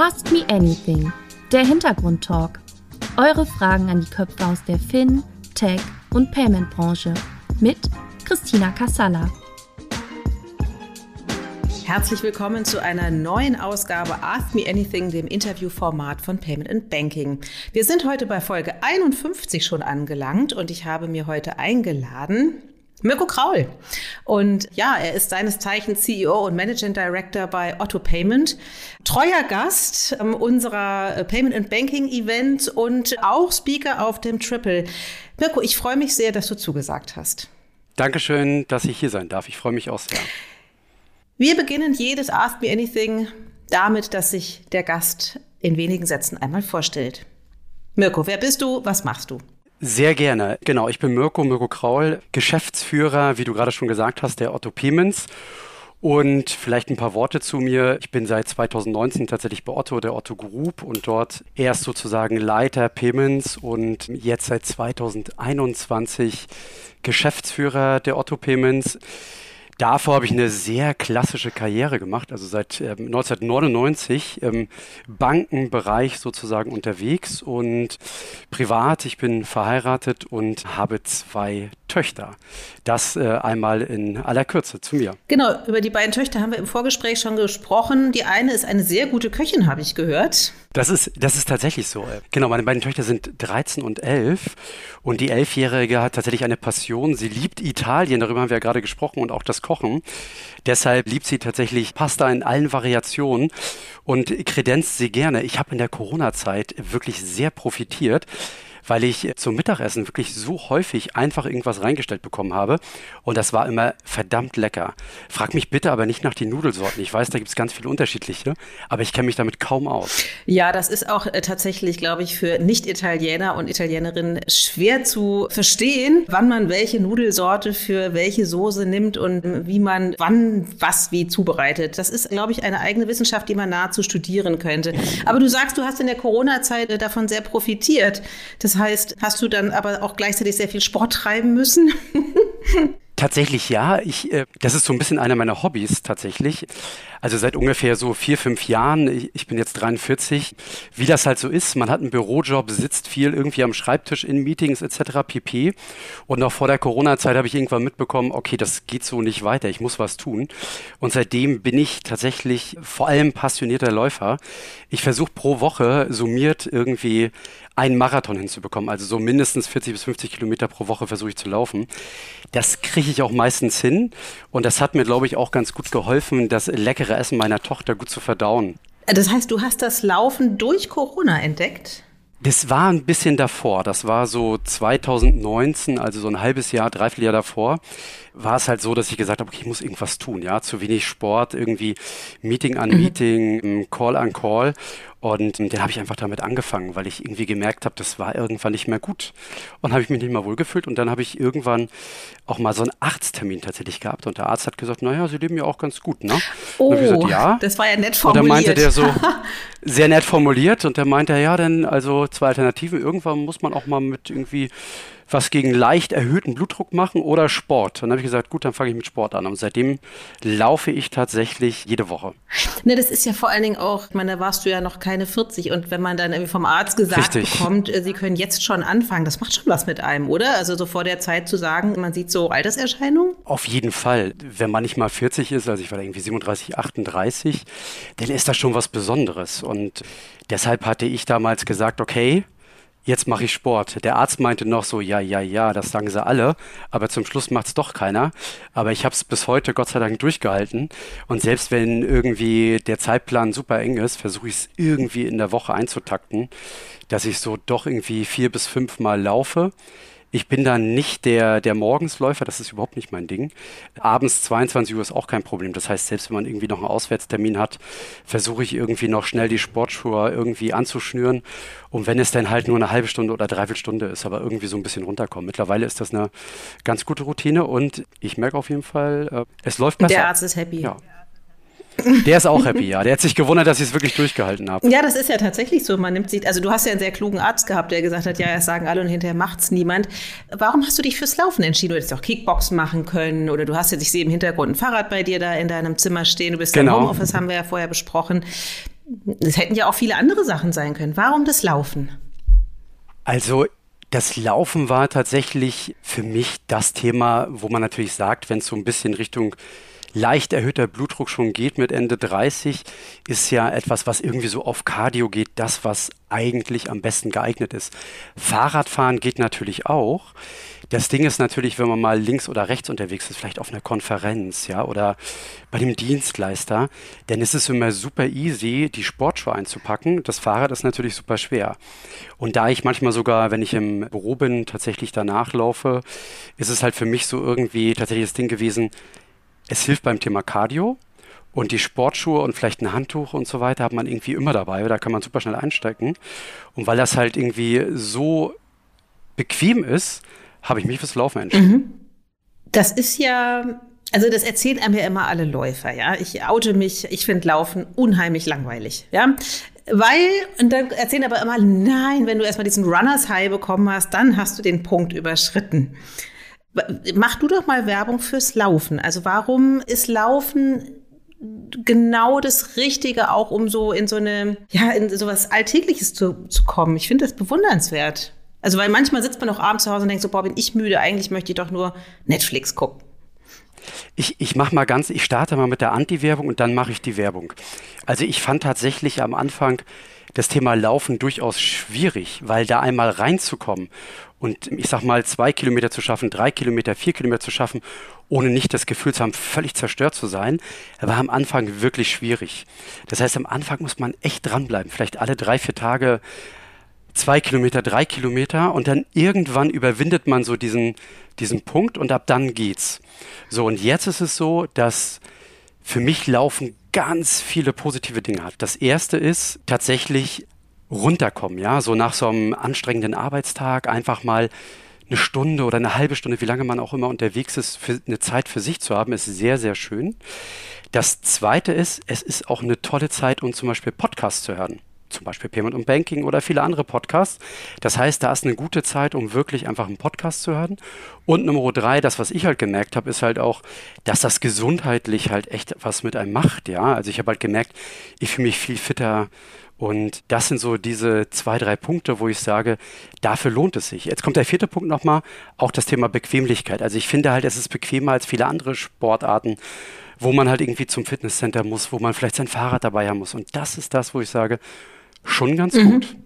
Ask Me Anything, der Hintergrundtalk. Eure Fragen an die Köpfe aus der Fin, Tech und Payment Branche mit Christina Kassala. Herzlich willkommen zu einer neuen Ausgabe Ask Me Anything, dem Interviewformat von Payment and Banking. Wir sind heute bei Folge 51 schon angelangt und ich habe mir heute eingeladen Mirko Kraul. Und ja, er ist seines Zeichens CEO und Managing Director bei Otto Payment, treuer Gast ähm, unserer äh, Payment and Banking Event und auch Speaker auf dem Triple. Mirko, ich freue mich sehr, dass du zugesagt hast. Dankeschön, dass ich hier sein darf. Ich freue mich auch sehr. Wir beginnen jedes Ask Me Anything damit, dass sich der Gast in wenigen Sätzen einmal vorstellt. Mirko, wer bist du? Was machst du? Sehr gerne. Genau, ich bin Mirko, Mirko Kraul, Geschäftsführer, wie du gerade schon gesagt hast, der Otto Pemens. Und vielleicht ein paar Worte zu mir. Ich bin seit 2019 tatsächlich bei Otto, der Otto Group und dort erst sozusagen Leiter Payments und jetzt seit 2021 Geschäftsführer der Otto Payments. Davor habe ich eine sehr klassische Karriere gemacht, also seit ähm, 1999 im Bankenbereich sozusagen unterwegs und privat. Ich bin verheiratet und habe zwei Töchter. Das äh, einmal in aller Kürze zu mir. Genau, über die beiden Töchter haben wir im Vorgespräch schon gesprochen. Die eine ist eine sehr gute Köchin, habe ich gehört. Das ist, das ist tatsächlich so. Genau, meine beiden Töchter sind 13 und 11 und die Elfjährige hat tatsächlich eine Passion. Sie liebt Italien, darüber haben wir ja gerade gesprochen, und auch das Kochen. Deshalb liebt sie tatsächlich Pasta in allen Variationen und kredenzt sie gerne. Ich habe in der Corona-Zeit wirklich sehr profitiert weil ich zum Mittagessen wirklich so häufig einfach irgendwas reingestellt bekommen habe. Und das war immer verdammt lecker. Frag mich bitte aber nicht nach den Nudelsorten. Ich weiß, da gibt es ganz viele unterschiedliche, aber ich kenne mich damit kaum aus. Ja, das ist auch äh, tatsächlich, glaube ich, für Nicht-Italiener und Italienerinnen schwer zu verstehen, wann man welche Nudelsorte für welche Soße nimmt und wie man wann was wie zubereitet. Das ist, glaube ich, eine eigene Wissenschaft, die man nahezu studieren könnte. Aber du sagst, du hast in der Corona-Zeit äh, davon sehr profitiert. Das heißt, hast du dann aber auch gleichzeitig sehr viel Sport treiben müssen? Tatsächlich ja. Ich, äh, das ist so ein bisschen einer meiner Hobbys tatsächlich. Also seit ungefähr so vier, fünf Jahren. Ich, ich, bin jetzt 43. Wie das halt so ist, man hat einen Bürojob, sitzt viel irgendwie am Schreibtisch in Meetings etc. pp. Und noch vor der Corona-Zeit habe ich irgendwann mitbekommen, okay, das geht so nicht weiter. Ich muss was tun. Und seitdem bin ich tatsächlich vor allem passionierter Läufer. Ich versuche pro Woche summiert irgendwie einen Marathon hinzubekommen. Also so mindestens 40 bis 50 Kilometer pro Woche versuche ich zu laufen. Das kriege ich auch meistens hin. Und das hat mir, glaube ich, auch ganz gut geholfen, das leckere Essen meiner Tochter gut zu verdauen. Das heißt, du hast das Laufen durch Corona entdeckt? Das war ein bisschen davor. Das war so 2019, also so ein halbes Jahr, dreiviertel Jahr davor, war es halt so, dass ich gesagt habe, okay, ich muss irgendwas tun, ja, zu wenig Sport, irgendwie Meeting an mhm. Meeting, Call an Call. Und den habe ich einfach damit angefangen, weil ich irgendwie gemerkt habe, das war irgendwann nicht mehr gut. Und habe ich mich nicht mehr wohlgefühlt. Und dann habe ich irgendwann auch mal so einen Arzttermin tatsächlich gehabt. Und der Arzt hat gesagt, naja, Sie leben ja auch ganz gut, ne? Oh, gesagt, ja. das war ja nett formuliert. Und dann meinte der so, sehr nett formuliert. Und der meinte, ja, dann also zwei Alternativen. Irgendwann muss man auch mal mit irgendwie was gegen leicht erhöhten Blutdruck machen oder Sport. Und dann habe ich gesagt, gut, dann fange ich mit Sport an. Und seitdem laufe ich tatsächlich jede Woche. Ne, das ist ja vor allen Dingen auch, ich meine, da warst du ja noch keine 40 und wenn man dann irgendwie vom Arzt gesagt Richtig. bekommt, äh, sie können jetzt schon anfangen, das macht schon was mit einem, oder? Also so vor der Zeit zu sagen, man sieht so Alterserscheinungen? Auf jeden Fall. Wenn man nicht mal 40 ist, also ich war irgendwie 37, 38, dann ist das schon was Besonderes. Und deshalb hatte ich damals gesagt, okay, jetzt mache ich Sport. Der Arzt meinte noch so, ja, ja, ja, das sagen sie alle, aber zum Schluss macht es doch keiner. Aber ich habe es bis heute Gott sei Dank durchgehalten. Und selbst wenn irgendwie der Zeitplan super eng ist, versuche ich es irgendwie in der Woche einzutakten, dass ich so doch irgendwie vier bis fünf Mal laufe. Ich bin dann nicht der, der Morgensläufer, das ist überhaupt nicht mein Ding. Abends 22 Uhr ist auch kein Problem. Das heißt, selbst wenn man irgendwie noch einen Auswärtstermin hat, versuche ich irgendwie noch schnell die Sportschuhe irgendwie anzuschnüren. Und wenn es dann halt nur eine halbe Stunde oder dreiviertel Stunde ist, aber irgendwie so ein bisschen runterkommen. Mittlerweile ist das eine ganz gute Routine und ich merke auf jeden Fall, äh, es läuft besser. Der Arzt ist happy. Ja. Der ist auch happy, ja. Der hat sich gewundert, dass ich es wirklich durchgehalten habe. Ja, das ist ja tatsächlich so. Man nimmt sich, also du hast ja einen sehr klugen Arzt gehabt, der gesagt hat, ja, das sagen alle und hinterher macht's niemand. Warum hast du dich fürs Laufen entschieden? Du hättest auch Kickboxen machen können oder du hast jetzt, ich sehe im Hintergrund ein Fahrrad bei dir da in deinem Zimmer stehen. Du bist genau. im Homeoffice, haben wir ja vorher besprochen. Es hätten ja auch viele andere Sachen sein können. Warum das Laufen? Also das Laufen war tatsächlich für mich das Thema, wo man natürlich sagt, wenn es so ein bisschen Richtung leicht erhöhter Blutdruck schon geht mit Ende 30, ist ja etwas, was irgendwie so auf Cardio geht, das, was eigentlich am besten geeignet ist. Fahrradfahren geht natürlich auch. Das Ding ist natürlich, wenn man mal links oder rechts unterwegs ist, vielleicht auf einer Konferenz, ja, oder bei dem Dienstleister, dann ist es immer super easy, die Sportschuhe einzupacken. Das Fahrrad ist natürlich super schwer. Und da ich manchmal sogar, wenn ich im Büro bin, tatsächlich danach laufe, ist es halt für mich so irgendwie tatsächlich das Ding gewesen, es hilft beim Thema Cardio, und die Sportschuhe und vielleicht ein Handtuch und so weiter hat man irgendwie immer dabei. Da kann man super schnell einstecken. Und weil das halt irgendwie so bequem ist, habe ich mich fürs Laufen entschieden. Mhm. Das ist ja, also das erzählen einem ja immer alle Läufer, ja. Ich oute mich, ich finde Laufen unheimlich langweilig, ja. Weil, und dann erzählen aber immer, nein, wenn du erstmal diesen Runners High bekommen hast, dann hast du den Punkt überschritten. Mach du doch mal Werbung fürs Laufen. Also warum ist Laufen genau das Richtige auch, um so in so eine, ja, in sowas Alltägliches zu, zu kommen? Ich finde das bewundernswert. Also, weil manchmal sitzt man auch abends zu Hause und denkt so, boah, bin ich müde, eigentlich möchte ich doch nur Netflix gucken. Ich, ich mache mal ganz, ich starte mal mit der Anti-Werbung und dann mache ich die Werbung. Also ich fand tatsächlich am Anfang das Thema Laufen durchaus schwierig, weil da einmal reinzukommen und ich sag mal zwei Kilometer zu schaffen, drei Kilometer, vier Kilometer zu schaffen, ohne nicht das Gefühl zu haben, völlig zerstört zu sein, war am Anfang wirklich schwierig. Das heißt, am Anfang muss man echt dranbleiben, vielleicht alle drei, vier Tage zwei Kilometer, drei Kilometer und dann irgendwann überwindet man so diesen, diesen Punkt und ab dann geht's. So, und jetzt ist es so, dass für mich Laufen ganz viele positive Dinge hat. Das erste ist tatsächlich runterkommen, ja, so nach so einem anstrengenden Arbeitstag einfach mal eine Stunde oder eine halbe Stunde, wie lange man auch immer unterwegs ist, eine Zeit für sich zu haben, ist sehr, sehr schön. Das zweite ist, es ist auch eine tolle Zeit, um zum Beispiel Podcasts zu hören zum Beispiel Payment und Banking oder viele andere Podcasts. Das heißt, da ist eine gute Zeit, um wirklich einfach einen Podcast zu hören. Und Nummer drei, das, was ich halt gemerkt habe, ist halt auch, dass das gesundheitlich halt echt was mit einem macht. Ja, also ich habe halt gemerkt, ich fühle mich viel fitter. Und das sind so diese zwei, drei Punkte, wo ich sage, dafür lohnt es sich. Jetzt kommt der vierte Punkt nochmal, auch das Thema Bequemlichkeit. Also ich finde halt, es ist bequemer als viele andere Sportarten wo man halt irgendwie zum Fitnesscenter muss, wo man vielleicht sein Fahrrad dabei haben muss. Und das ist das, wo ich sage, schon ganz mhm. gut.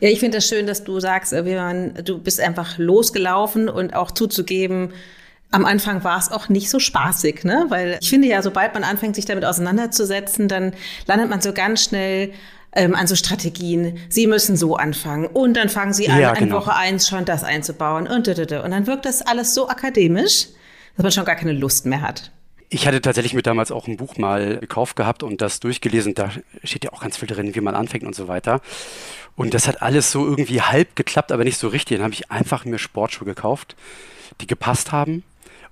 Ja, ich finde es das schön, dass du sagst, äh, man, du bist einfach losgelaufen und auch zuzugeben, am Anfang war es auch nicht so spaßig, ne? Weil ich finde ja, sobald man anfängt, sich damit auseinanderzusetzen, dann landet man so ganz schnell ähm, an so Strategien. Sie müssen so anfangen und dann fangen sie an, ja, genau. in Woche eins schon das einzubauen und und dann wirkt das alles so akademisch, dass man schon gar keine Lust mehr hat. Ich hatte tatsächlich mit damals auch ein Buch mal gekauft gehabt und das durchgelesen. Da steht ja auch ganz viel drin, wie man anfängt und so weiter. Und das hat alles so irgendwie halb geklappt, aber nicht so richtig. Dann habe ich einfach mir Sportschuhe gekauft, die gepasst haben.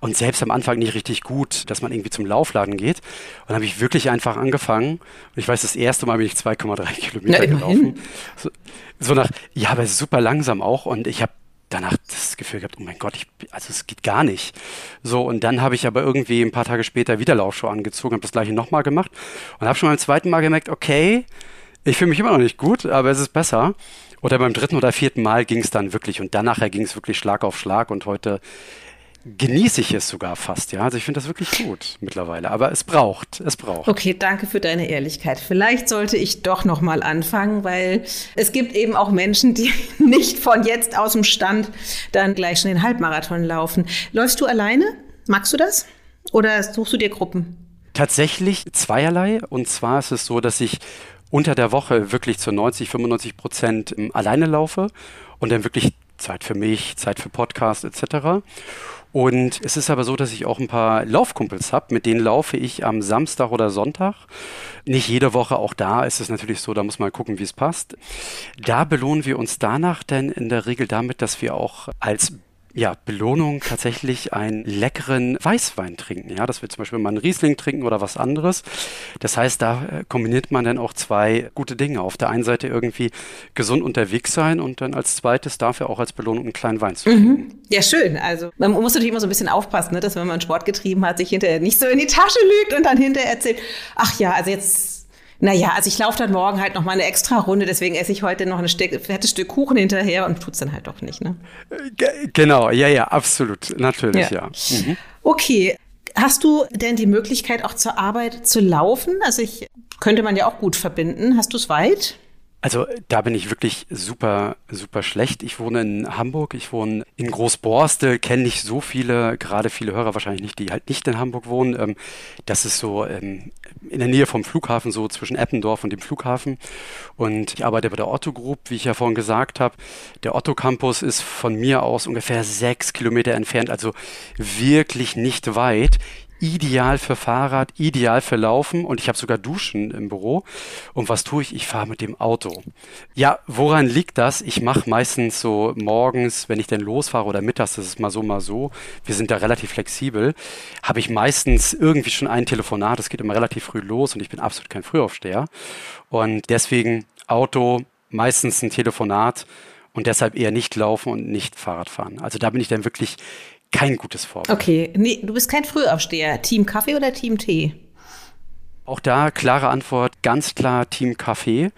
Und selbst am Anfang nicht richtig gut, dass man irgendwie zum Laufladen geht. Und dann habe ich wirklich einfach angefangen. Und ich weiß, das erste Mal bin ich 2,3 Kilometer Na, gelaufen. So, so nach, ja, aber super langsam auch. Und ich habe danach das Gefühl gehabt, oh mein Gott, ich, also es geht gar nicht. So, und dann habe ich aber irgendwie ein paar Tage später wieder Laufschuhe angezogen, habe das gleiche nochmal gemacht und habe schon beim zweiten Mal gemerkt, okay, ich fühle mich immer noch nicht gut, aber es ist besser. Oder beim dritten oder vierten Mal ging es dann wirklich und danach ging es wirklich Schlag auf Schlag und heute genieße ich es sogar fast, ja. Also ich finde das wirklich gut mittlerweile. Aber es braucht, es braucht. Okay, danke für deine Ehrlichkeit. Vielleicht sollte ich doch noch mal anfangen, weil es gibt eben auch Menschen, die nicht von jetzt aus dem Stand dann gleich schon den Halbmarathon laufen. Läufst du alleine? Magst du das? Oder suchst du dir Gruppen? Tatsächlich zweierlei. Und zwar ist es so, dass ich unter der Woche wirklich zu 90, 95 Prozent ähm, alleine laufe und dann wirklich Zeit für mich, Zeit für Podcast etc. Und es ist aber so, dass ich auch ein paar Laufkumpels habe, mit denen laufe ich am Samstag oder Sonntag. Nicht jede Woche, auch da ist es natürlich so, da muss man gucken, wie es passt. Da belohnen wir uns danach denn in der Regel damit, dass wir auch als ja, Belohnung tatsächlich einen leckeren Weißwein trinken. Ja, dass wir zum Beispiel mal einen Riesling trinken oder was anderes. Das heißt, da äh, kombiniert man dann auch zwei gute Dinge. Auf der einen Seite irgendwie gesund unterwegs sein und dann als zweites dafür auch als Belohnung einen kleinen Wein zu trinken. Mhm. Ja, schön. Also man muss natürlich immer so ein bisschen aufpassen, ne, dass wenn man Sport getrieben hat, sich hinterher nicht so in die Tasche lügt und dann hinterher erzählt, ach ja, also jetzt Naja, also ich laufe dann morgen halt noch mal eine extra Runde, deswegen esse ich heute noch ein Stück, fettes Stück Kuchen hinterher und tut's dann halt doch nicht, ne? Genau, ja, ja, absolut, natürlich, ja. ja. Mhm. Okay, hast du denn die Möglichkeit auch zur Arbeit zu laufen? Also ich könnte man ja auch gut verbinden. Hast du es weit? Also da bin ich wirklich super, super schlecht. Ich wohne in Hamburg, ich wohne in Großborstel, kenne nicht so viele, gerade viele Hörer wahrscheinlich nicht, die halt nicht in Hamburg wohnen. Ähm, das ist so ähm, in der Nähe vom Flughafen, so zwischen Eppendorf und dem Flughafen. Und ich arbeite bei der Otto Group, wie ich ja vorhin gesagt habe. Der Otto Campus ist von mir aus ungefähr sechs Kilometer entfernt, also wirklich nicht weit ideal für Fahrrad, ideal für Laufen und ich habe sogar Duschen im Büro. Und was tue ich? Ich fahre mit dem Auto. Ja, woran liegt das? Ich mache meistens so morgens, wenn ich denn losfahre oder mittags, das ist mal so, mal so. Wir sind da relativ flexibel. Habe ich meistens irgendwie schon ein Telefonat. Das geht immer relativ früh los und ich bin absolut kein Frühaufsteher. Und deswegen Auto, meistens ein Telefonat und deshalb eher nicht laufen und nicht Fahrrad fahren. Also da bin ich dann wirklich kein gutes Vorbild. Okay, nee, du bist kein Frühaufsteher. Team Kaffee oder Team Tee? Auch da klare Antwort, ganz klar Team Kaffee.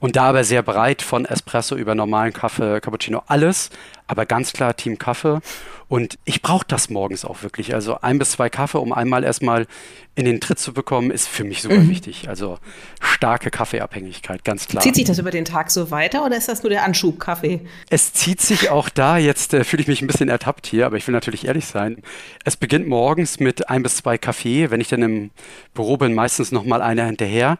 Und da aber sehr breit von Espresso über normalen Kaffee, Cappuccino, alles, aber ganz klar Team Kaffee. Und ich brauche das morgens auch wirklich. Also ein bis zwei Kaffee, um einmal erstmal in den Tritt zu bekommen, ist für mich super mhm. wichtig. Also starke Kaffeeabhängigkeit, ganz klar. Zieht sich das über den Tag so weiter oder ist das nur der Anschub-Kaffee? Es zieht sich auch da, jetzt äh, fühle ich mich ein bisschen ertappt hier, aber ich will natürlich ehrlich sein. Es beginnt morgens mit ein bis zwei Kaffee. Wenn ich dann im Büro bin, meistens nochmal einer hinterher.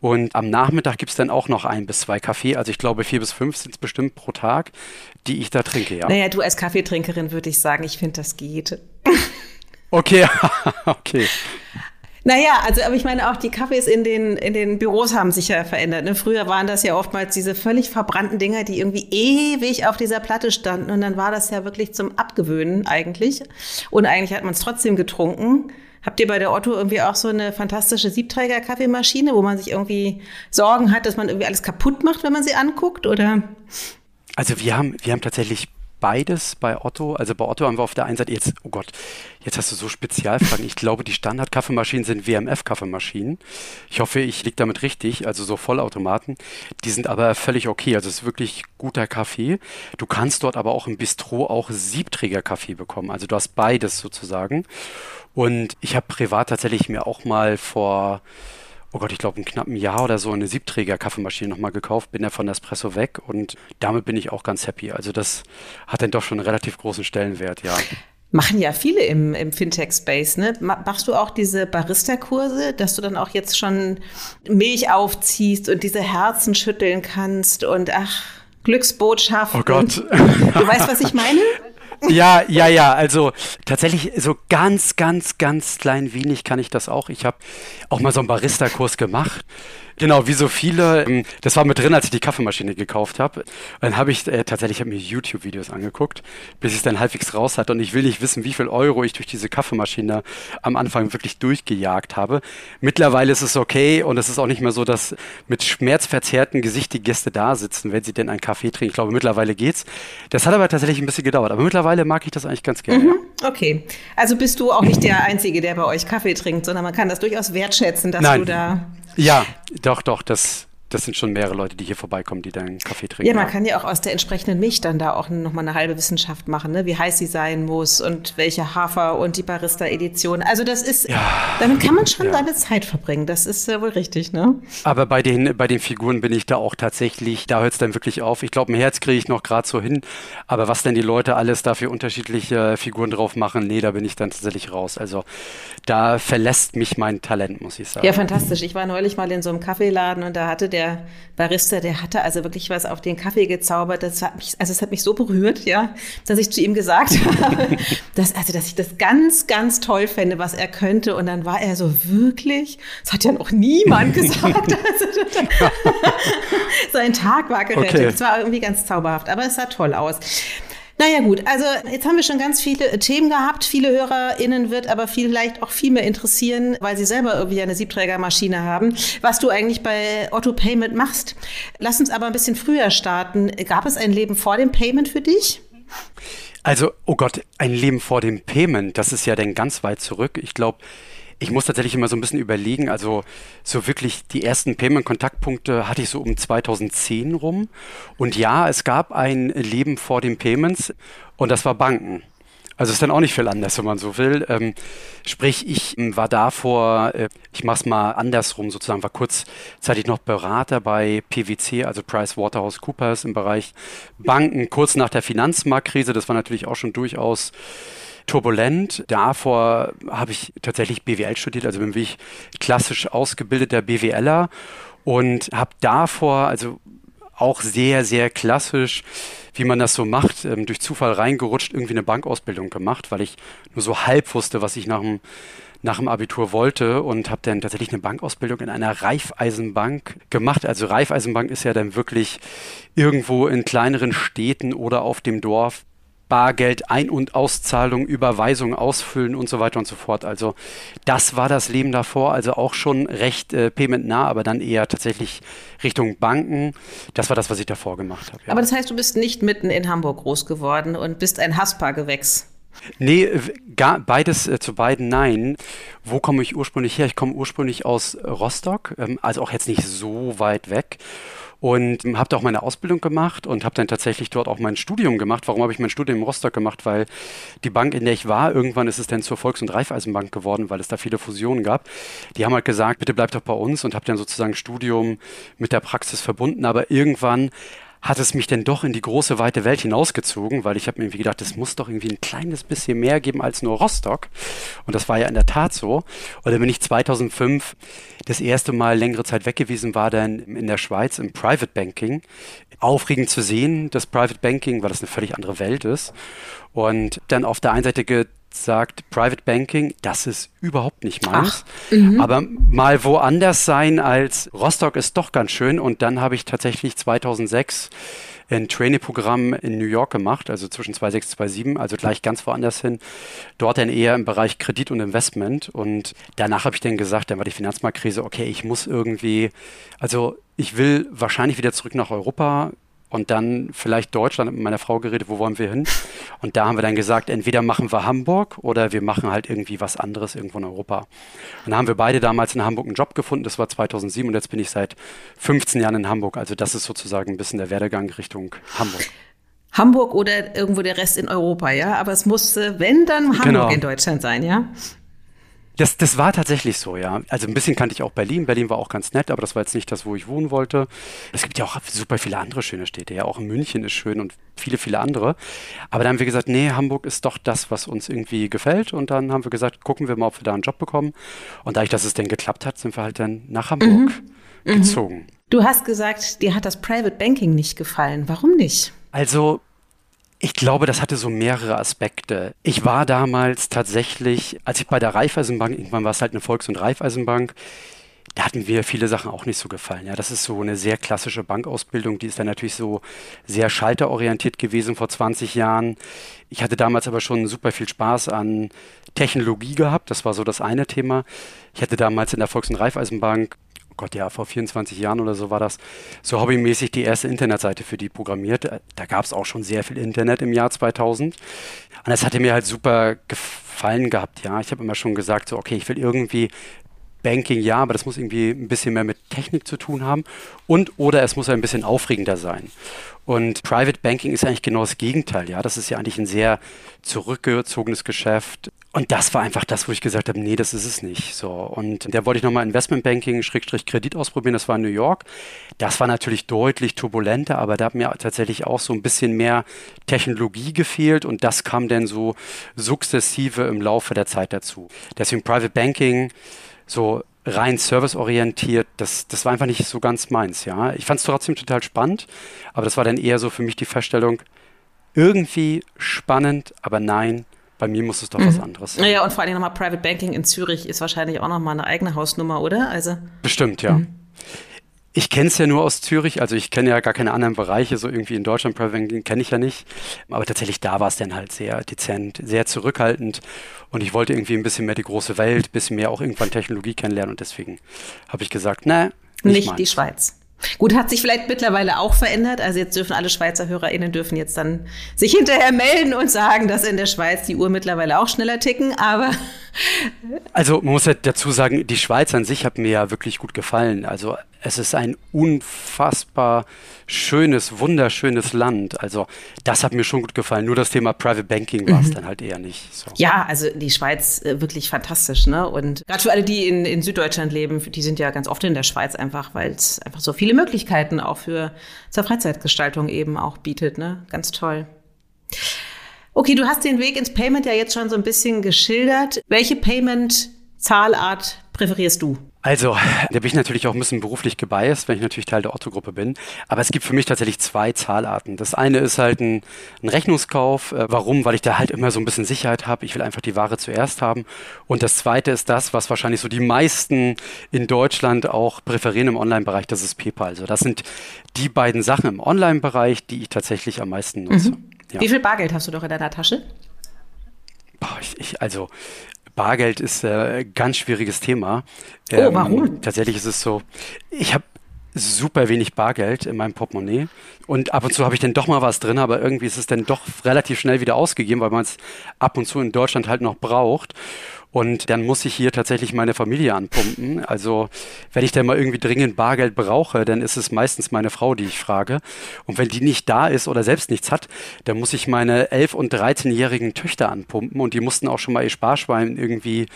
Und am Nachmittag gibt es dann auch noch ein bis zwei Kaffee. Also ich glaube, vier bis fünf sind es bestimmt pro Tag, die ich da trinke, ja. Naja, du als Kaffeetrinkerin würde ich sagen, ich finde, das geht. Okay, okay. Naja, also aber ich meine auch die Kaffees in den, in den Büros haben sich ja verändert. Ne? Früher waren das ja oftmals diese völlig verbrannten Dinger, die irgendwie ewig auf dieser Platte standen und dann war das ja wirklich zum Abgewöhnen eigentlich. Und eigentlich hat man es trotzdem getrunken. Habt ihr bei der Otto irgendwie auch so eine fantastische Siebträger-Kaffeemaschine, wo man sich irgendwie Sorgen hat, dass man irgendwie alles kaputt macht, wenn man sie anguckt, oder? Also wir haben, wir haben tatsächlich beides bei Otto. Also bei Otto haben wir auf der einen Seite jetzt, oh Gott, jetzt hast du so Spezialfragen. Ich glaube, die Standard-Kaffeemaschinen sind WMF-Kaffeemaschinen. Ich hoffe, ich liege damit richtig, also so Vollautomaten. Die sind aber völlig okay. Also es ist wirklich guter Kaffee. Du kannst dort aber auch im Bistro auch Siebträger-Kaffee bekommen. Also du hast beides sozusagen. Und ich habe privat tatsächlich mir auch mal vor oh Gott, ich glaube, ein knappen Jahr oder so eine Siebträger-Kaffeemaschine nochmal gekauft, bin ja von Espresso weg und damit bin ich auch ganz happy. Also das hat dann doch schon einen relativ großen Stellenwert, ja. Machen ja viele im, im Fintech-Space, ne? Machst du auch diese Barista-Kurse, dass du dann auch jetzt schon Milch aufziehst und diese Herzen schütteln kannst und ach, Glücksbotschaften. Oh Gott. Du weißt, was ich meine? Ja, ja, ja. Also tatsächlich so ganz, ganz, ganz klein wenig kann ich das auch. Ich habe auch mal so einen Barista-Kurs gemacht Genau, wie so viele. Ähm, das war mit drin, als ich die Kaffeemaschine gekauft habe. Dann habe ich äh, tatsächlich hab mir YouTube-Videos angeguckt, bis ich es dann halbwegs raus hatte. Und ich will nicht wissen, wie viel Euro ich durch diese Kaffeemaschine am Anfang wirklich durchgejagt habe. Mittlerweile ist es okay und es ist auch nicht mehr so, dass mit schmerzverzerrtem Gesicht die Gäste da sitzen, wenn sie denn einen Kaffee trinken. Ich glaube, mittlerweile geht's. Das hat aber tatsächlich ein bisschen gedauert. Aber mittlerweile mag ich das eigentlich ganz gerne. Mhm, ja. Okay. Also bist du auch nicht der Einzige, der bei euch Kaffee trinkt, sondern man kann das durchaus wertschätzen, dass Nein. du da ja, doch, doch, das, das sind schon mehrere Leute, die hier vorbeikommen, die dann Kaffee trinken. Ja, man kann ja auch aus der entsprechenden Milch dann da auch nochmal eine halbe Wissenschaft machen, ne? wie heiß sie sein muss und welche Hafer und die Barista-Edition. Also das ist, ja, damit kann man schon ja. seine Zeit verbringen. Das ist äh, wohl richtig, ne? Aber bei den, bei den Figuren bin ich da auch tatsächlich, da hört es dann wirklich auf. Ich glaube, ein Herz kriege ich noch gerade so hin. Aber was denn die Leute alles dafür unterschiedliche Figuren drauf machen, nee, da bin ich dann tatsächlich raus. Also da verlässt mich mein Talent, muss ich sagen. Ja, fantastisch. Ich war neulich mal in so einem Kaffeeladen und da hatte der Barista, der hatte also wirklich was auf den Kaffee gezaubert. Das hat mich, also es hat mich so berührt, ja, dass ich zu ihm gesagt habe, dass, also, dass ich das ganz, ganz toll fände, was er könnte. Und dann war er so wirklich, das hat ja noch niemand gesagt. Also, sein Tag war gerettet. Okay. Es war irgendwie ganz zauberhaft, aber es sah toll aus. Naja gut, also jetzt haben wir schon ganz viele Themen gehabt. Viele HörerInnen wird aber vielleicht auch viel mehr interessieren, weil sie selber irgendwie eine Siebträgermaschine haben, was du eigentlich bei Otto Payment machst. Lass uns aber ein bisschen früher starten. Gab es ein Leben vor dem Payment für dich? Also, oh Gott, ein Leben vor dem Payment, das ist ja dann ganz weit zurück. Ich glaube, Ich muss tatsächlich immer so ein bisschen überlegen. Also so wirklich die ersten Payment-Kontaktpunkte hatte ich so um 2010 rum. Und ja, es gab ein Leben vor den Payments und das war Banken. Also ist dann auch nicht viel anders, wenn man so will. Ähm, sprich, ich ähm, war davor, äh, ich mach's mal andersrum sozusagen, war kurzzeitig noch Berater bei PwC, also Price Waterhouse Coopers im Bereich Banken, kurz nach der Finanzmarktkrise. Das war natürlich auch schon durchaus turbulent. Davor habe ich tatsächlich BWL studiert, also bin ich klassisch ausgebildeter BWLer und habe davor, also auch sehr, sehr klassisch, wie man das so macht, ähm, durch Zufall reingerutscht, irgendwie eine Bankausbildung gemacht, weil ich nur so halb wusste, was ich nach dem, nach dem Abitur wollte und habe dann tatsächlich eine Bankausbildung in einer Raiffeisenbank gemacht. Also Raiffeisenbank ist ja dann wirklich irgendwo in kleineren Städten oder auf dem Dorf Bargeld, Ein- und Auszahlung, Überweisung ausfüllen und so weiter und so fort. Also das war das Leben davor, also auch schon recht äh, paymentnah, aber dann eher tatsächlich Richtung Banken. Das war das, was ich davor gemacht habe. Ja. Aber das heißt, du bist nicht mitten in Hamburg groß geworden und bist ein Haspa-Gewächs. Nee, gar, beides äh, zu beiden nein. Wo komme ich ursprünglich her? Ich komme ursprünglich aus Rostock, ähm, also auch jetzt nicht so weit weg und habe da auch meine Ausbildung gemacht und habe dann tatsächlich dort auch mein Studium gemacht. Warum habe ich mein Studium in Rostock gemacht? Weil die Bank, in der ich war, irgendwann ist es dann zur Volks- und Raiffeisenbank geworden, weil es da viele Fusionen gab. Die haben halt gesagt, bitte bleibt doch bei uns und habe dann sozusagen Studium mit der Praxis verbunden. Aber irgendwann hat es mich denn doch in die große, weite Welt hinausgezogen, weil ich habe mir irgendwie gedacht, es muss doch irgendwie ein kleines bisschen mehr geben als nur Rostock. Und das war ja in der Tat so. Und dann bin ich 2005 das erste Mal längere Zeit weg gewesen, war dann in der Schweiz im Private Banking. Aufregend zu sehen, das Private Banking, weil das eine völlig andere Welt ist. Und dann auf der einen Seite sagt, Private Banking, das ist überhaupt nicht meins. Mhm. aber mal woanders sein als Rostock ist doch ganz schön. Und dann habe ich tatsächlich 2006 ein Trainee-Programm in New York gemacht, also zwischen 2006 und 2007, also gleich ganz woanders hin. Dort dann eher im Bereich Kredit und Investment. Und danach habe ich dann gesagt, dann war die Finanzmarktkrise, okay, ich muss irgendwie, also ich will wahrscheinlich wieder zurück nach Europa und dann vielleicht Deutschland mit meiner Frau geredet, wo wollen wir hin? Und da haben wir dann gesagt, entweder machen wir Hamburg oder wir machen halt irgendwie was anderes irgendwo in Europa. Und da haben wir beide damals in Hamburg einen Job gefunden, das war 2007 und jetzt bin ich seit 15 Jahren in Hamburg. Also das ist sozusagen ein bisschen der Werdegang Richtung Hamburg. Hamburg oder irgendwo der Rest in Europa, ja. Aber es muss, wenn dann Hamburg genau. in Deutschland sein, ja. Das, das war tatsächlich so, ja. Also ein bisschen kannte ich auch Berlin. Berlin war auch ganz nett, aber das war jetzt nicht das, wo ich wohnen wollte. Es gibt ja auch super viele andere schöne Städte. Ja, auch München ist schön und viele, viele andere. Aber dann haben wir gesagt, nee, Hamburg ist doch das, was uns irgendwie gefällt. Und dann haben wir gesagt, gucken wir mal, ob wir da einen Job bekommen. Und dadurch, dass es denn geklappt hat, sind wir halt dann nach Hamburg mhm. mhm. gezogen. Du hast gesagt, dir hat das Private Banking nicht gefallen. Warum nicht? Also ich glaube, das hatte so mehrere Aspekte. Ich war damals tatsächlich, als ich bei der Raiffeisenbank, irgendwann war es halt eine Volks- und Raiffeisenbank, da hatten wir viele Sachen auch nicht so gefallen. Ja, das ist so eine sehr klassische Bankausbildung, die ist dann natürlich so sehr schalterorientiert gewesen vor 20 Jahren. Ich hatte damals aber schon super viel Spaß an Technologie gehabt, das war so das eine Thema. Ich hatte damals in der Volks- und Raiffeisenbank Gott, ja, vor 24 Jahren oder so war das, so hobbymäßig die erste Internetseite für die programmiert. Da gab es auch schon sehr viel Internet im Jahr 2000. Und das hatte mir halt super gefallen gehabt, ja. Ich habe immer schon gesagt, so, okay, ich will irgendwie Banking ja, aber das muss irgendwie ein bisschen mehr mit Technik zu tun haben und oder es muss ein bisschen aufregender sein. Und Private Banking ist eigentlich genau das Gegenteil, ja. Das ist ja eigentlich ein sehr zurückgezogenes Geschäft. Und das war einfach das, wo ich gesagt habe, nee, das ist es nicht. So. Und da wollte ich nochmal Investmentbanking, Schrägstrich Kredit ausprobieren. Das war in New York. Das war natürlich deutlich turbulenter, aber da hat mir tatsächlich auch so ein bisschen mehr Technologie gefehlt und das kam dann so sukzessive im Laufe der Zeit dazu. Deswegen Private Banking, so rein serviceorientiert, das, das war einfach nicht so ganz meins, ja. Ich fand es trotzdem total spannend, aber das war dann eher so für mich die Feststellung, irgendwie spannend, aber nein, bei mir muss es doch mhm. was anderes sein. Ja, und vor allem nochmal Private Banking in Zürich ist wahrscheinlich auch nochmal eine eigene Hausnummer, oder? Also Bestimmt, ja. Mhm. Ich kenne es ja nur aus Zürich, also ich kenne ja gar keine anderen Bereiche, so irgendwie in Deutschland Private Banking kenne ich ja nicht. Aber tatsächlich da war es dann halt sehr dezent, sehr zurückhaltend und ich wollte irgendwie ein bisschen mehr die große Welt, ein bisschen mehr auch irgendwann Technologie kennenlernen und deswegen habe ich gesagt, ne, nicht, nicht die Schweiz. Gut, hat sich vielleicht mittlerweile auch verändert. Also jetzt dürfen alle Schweizer HörerInnen dürfen jetzt dann sich hinterher melden und sagen, dass in der Schweiz die Uhr mittlerweile auch schneller ticken, aber also man muss ja dazu sagen, die Schweiz an sich hat mir ja wirklich gut gefallen. Also es ist ein unfassbar schönes, wunderschönes Land. Also das hat mir schon gut gefallen. Nur das Thema Private Banking war es mhm. dann halt eher nicht. So. Ja, also die Schweiz äh, wirklich fantastisch. Ne? Und gerade für alle, die in, in Süddeutschland leben, die sind ja ganz oft in der Schweiz einfach, weil es einfach so viele Möglichkeiten auch für zur Freizeitgestaltung eben auch bietet. Ne? Ganz toll. Okay, du hast den Weg ins Payment ja jetzt schon so ein bisschen geschildert. Welche Payment-Zahlart präferierst du? Also, da bin ich natürlich auch ein bisschen beruflich gebiased, wenn ich natürlich Teil der Otto-Gruppe bin. Aber es gibt für mich tatsächlich zwei Zahlarten. Das eine ist halt ein, ein Rechnungskauf. Äh, warum? Weil ich da halt immer so ein bisschen Sicherheit habe. Ich will einfach die Ware zuerst haben. Und das zweite ist das, was wahrscheinlich so die meisten in Deutschland auch präferieren im Online-Bereich. Das ist PayPal. Also, das sind die beiden Sachen im Online-Bereich, die ich tatsächlich am meisten nutze. Mhm. Ja. Wie viel Bargeld hast du doch in deiner Tasche? Boah, ich, ich, also Bargeld ist ein äh, ganz schwieriges Thema. Oh, ähm, warum? Tatsächlich ist es so, ich habe super wenig Bargeld in meinem Portemonnaie und ab und zu habe ich dann doch mal was drin, aber irgendwie ist es dann doch relativ schnell wieder ausgegeben, weil man es ab und zu in Deutschland halt noch braucht. Und dann muss ich hier tatsächlich meine Familie anpumpen. Also wenn ich dann mal irgendwie dringend Bargeld brauche, dann ist es meistens meine Frau, die ich frage. Und wenn die nicht da ist oder selbst nichts hat, dann muss ich meine 11- und 13-jährigen Töchter anpumpen. Und die mussten auch schon mal ihr Sparschwein irgendwie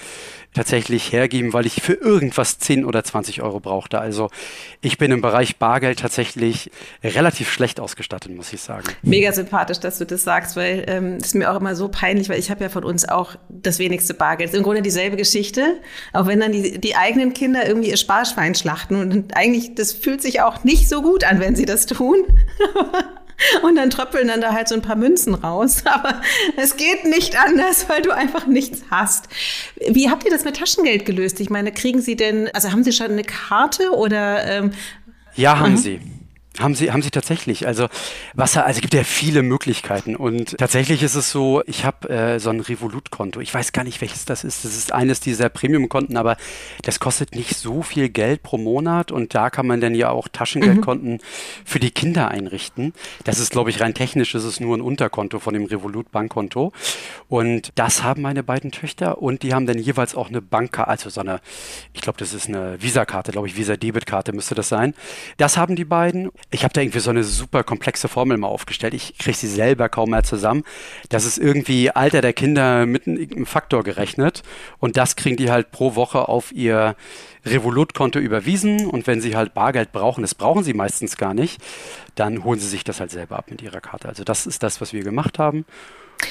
tatsächlich hergeben, weil ich für irgendwas 10 oder 20 Euro brauchte. Also ich bin im Bereich Bargeld tatsächlich relativ schlecht ausgestattet, muss ich sagen. Mega sympathisch, dass du das sagst, weil ähm, ist mir auch immer so peinlich, weil ich habe ja von uns auch das wenigste Bargeld. Grunde dieselbe Geschichte, auch wenn dann die, die eigenen Kinder irgendwie ihr Sparschwein schlachten und eigentlich, das fühlt sich auch nicht so gut an, wenn sie das tun. Und dann tröppeln dann da halt so ein paar Münzen raus. Aber es geht nicht anders, weil du einfach nichts hast. Wie habt ihr das mit Taschengeld gelöst? Ich meine, kriegen Sie denn, also haben Sie schon eine Karte oder? Ähm, ja, haben mhm. Sie. Haben sie, haben sie tatsächlich. Also Wasser, also es gibt ja viele Möglichkeiten. Und tatsächlich ist es so, ich habe äh, so ein Revolut-Konto. Ich weiß gar nicht, welches das ist. Das ist eines dieser Premium-Konten, aber das kostet nicht so viel Geld pro Monat. Und da kann man dann ja auch Taschengeldkonten mhm. für die Kinder einrichten. Das ist, glaube ich, rein technisch ist es nur ein Unterkonto von dem Revolut-Bankkonto. Und das haben meine beiden Töchter und die haben dann jeweils auch eine Bankkarte, also so eine, ich glaube, das ist eine Visa-Karte, glaube ich, Visa-Debit-Karte müsste das sein. Das haben die beiden ich habe da irgendwie so eine super komplexe Formel mal aufgestellt. Ich kriege sie selber kaum mehr zusammen. Das ist irgendwie Alter der Kinder mit einem Faktor gerechnet. Und das kriegen die halt pro Woche auf ihr Revolut-Konto überwiesen. Und wenn sie halt Bargeld brauchen, das brauchen sie meistens gar nicht, dann holen sie sich das halt selber ab mit ihrer Karte. Also das ist das, was wir gemacht haben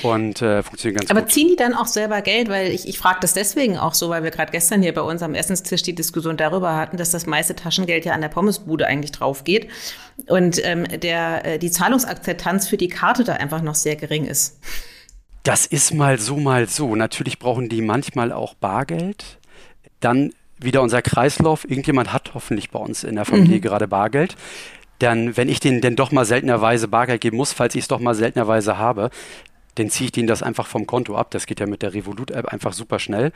und äh, funktionieren ganz Aber gut. Aber ziehen die dann auch selber Geld? Weil ich, ich frage das deswegen auch so, weil wir gerade gestern hier bei uns am Essenstisch die Diskussion darüber hatten, dass das meiste Taschengeld ja an der Pommesbude eigentlich drauf geht und ähm, der, äh, die Zahlungsakzeptanz für die Karte da einfach noch sehr gering ist. Das ist mal so, mal so. Natürlich brauchen die manchmal auch Bargeld. Dann wieder unser Kreislauf. Irgendjemand hat hoffentlich bei uns in der Familie mhm. gerade Bargeld dann, wenn ich denen denn doch mal seltenerweise Bargeld geben muss, falls ich es doch mal seltenerweise habe, dann ziehe ich denen das einfach vom Konto ab. Das geht ja mit der Revolut-App einfach super schnell.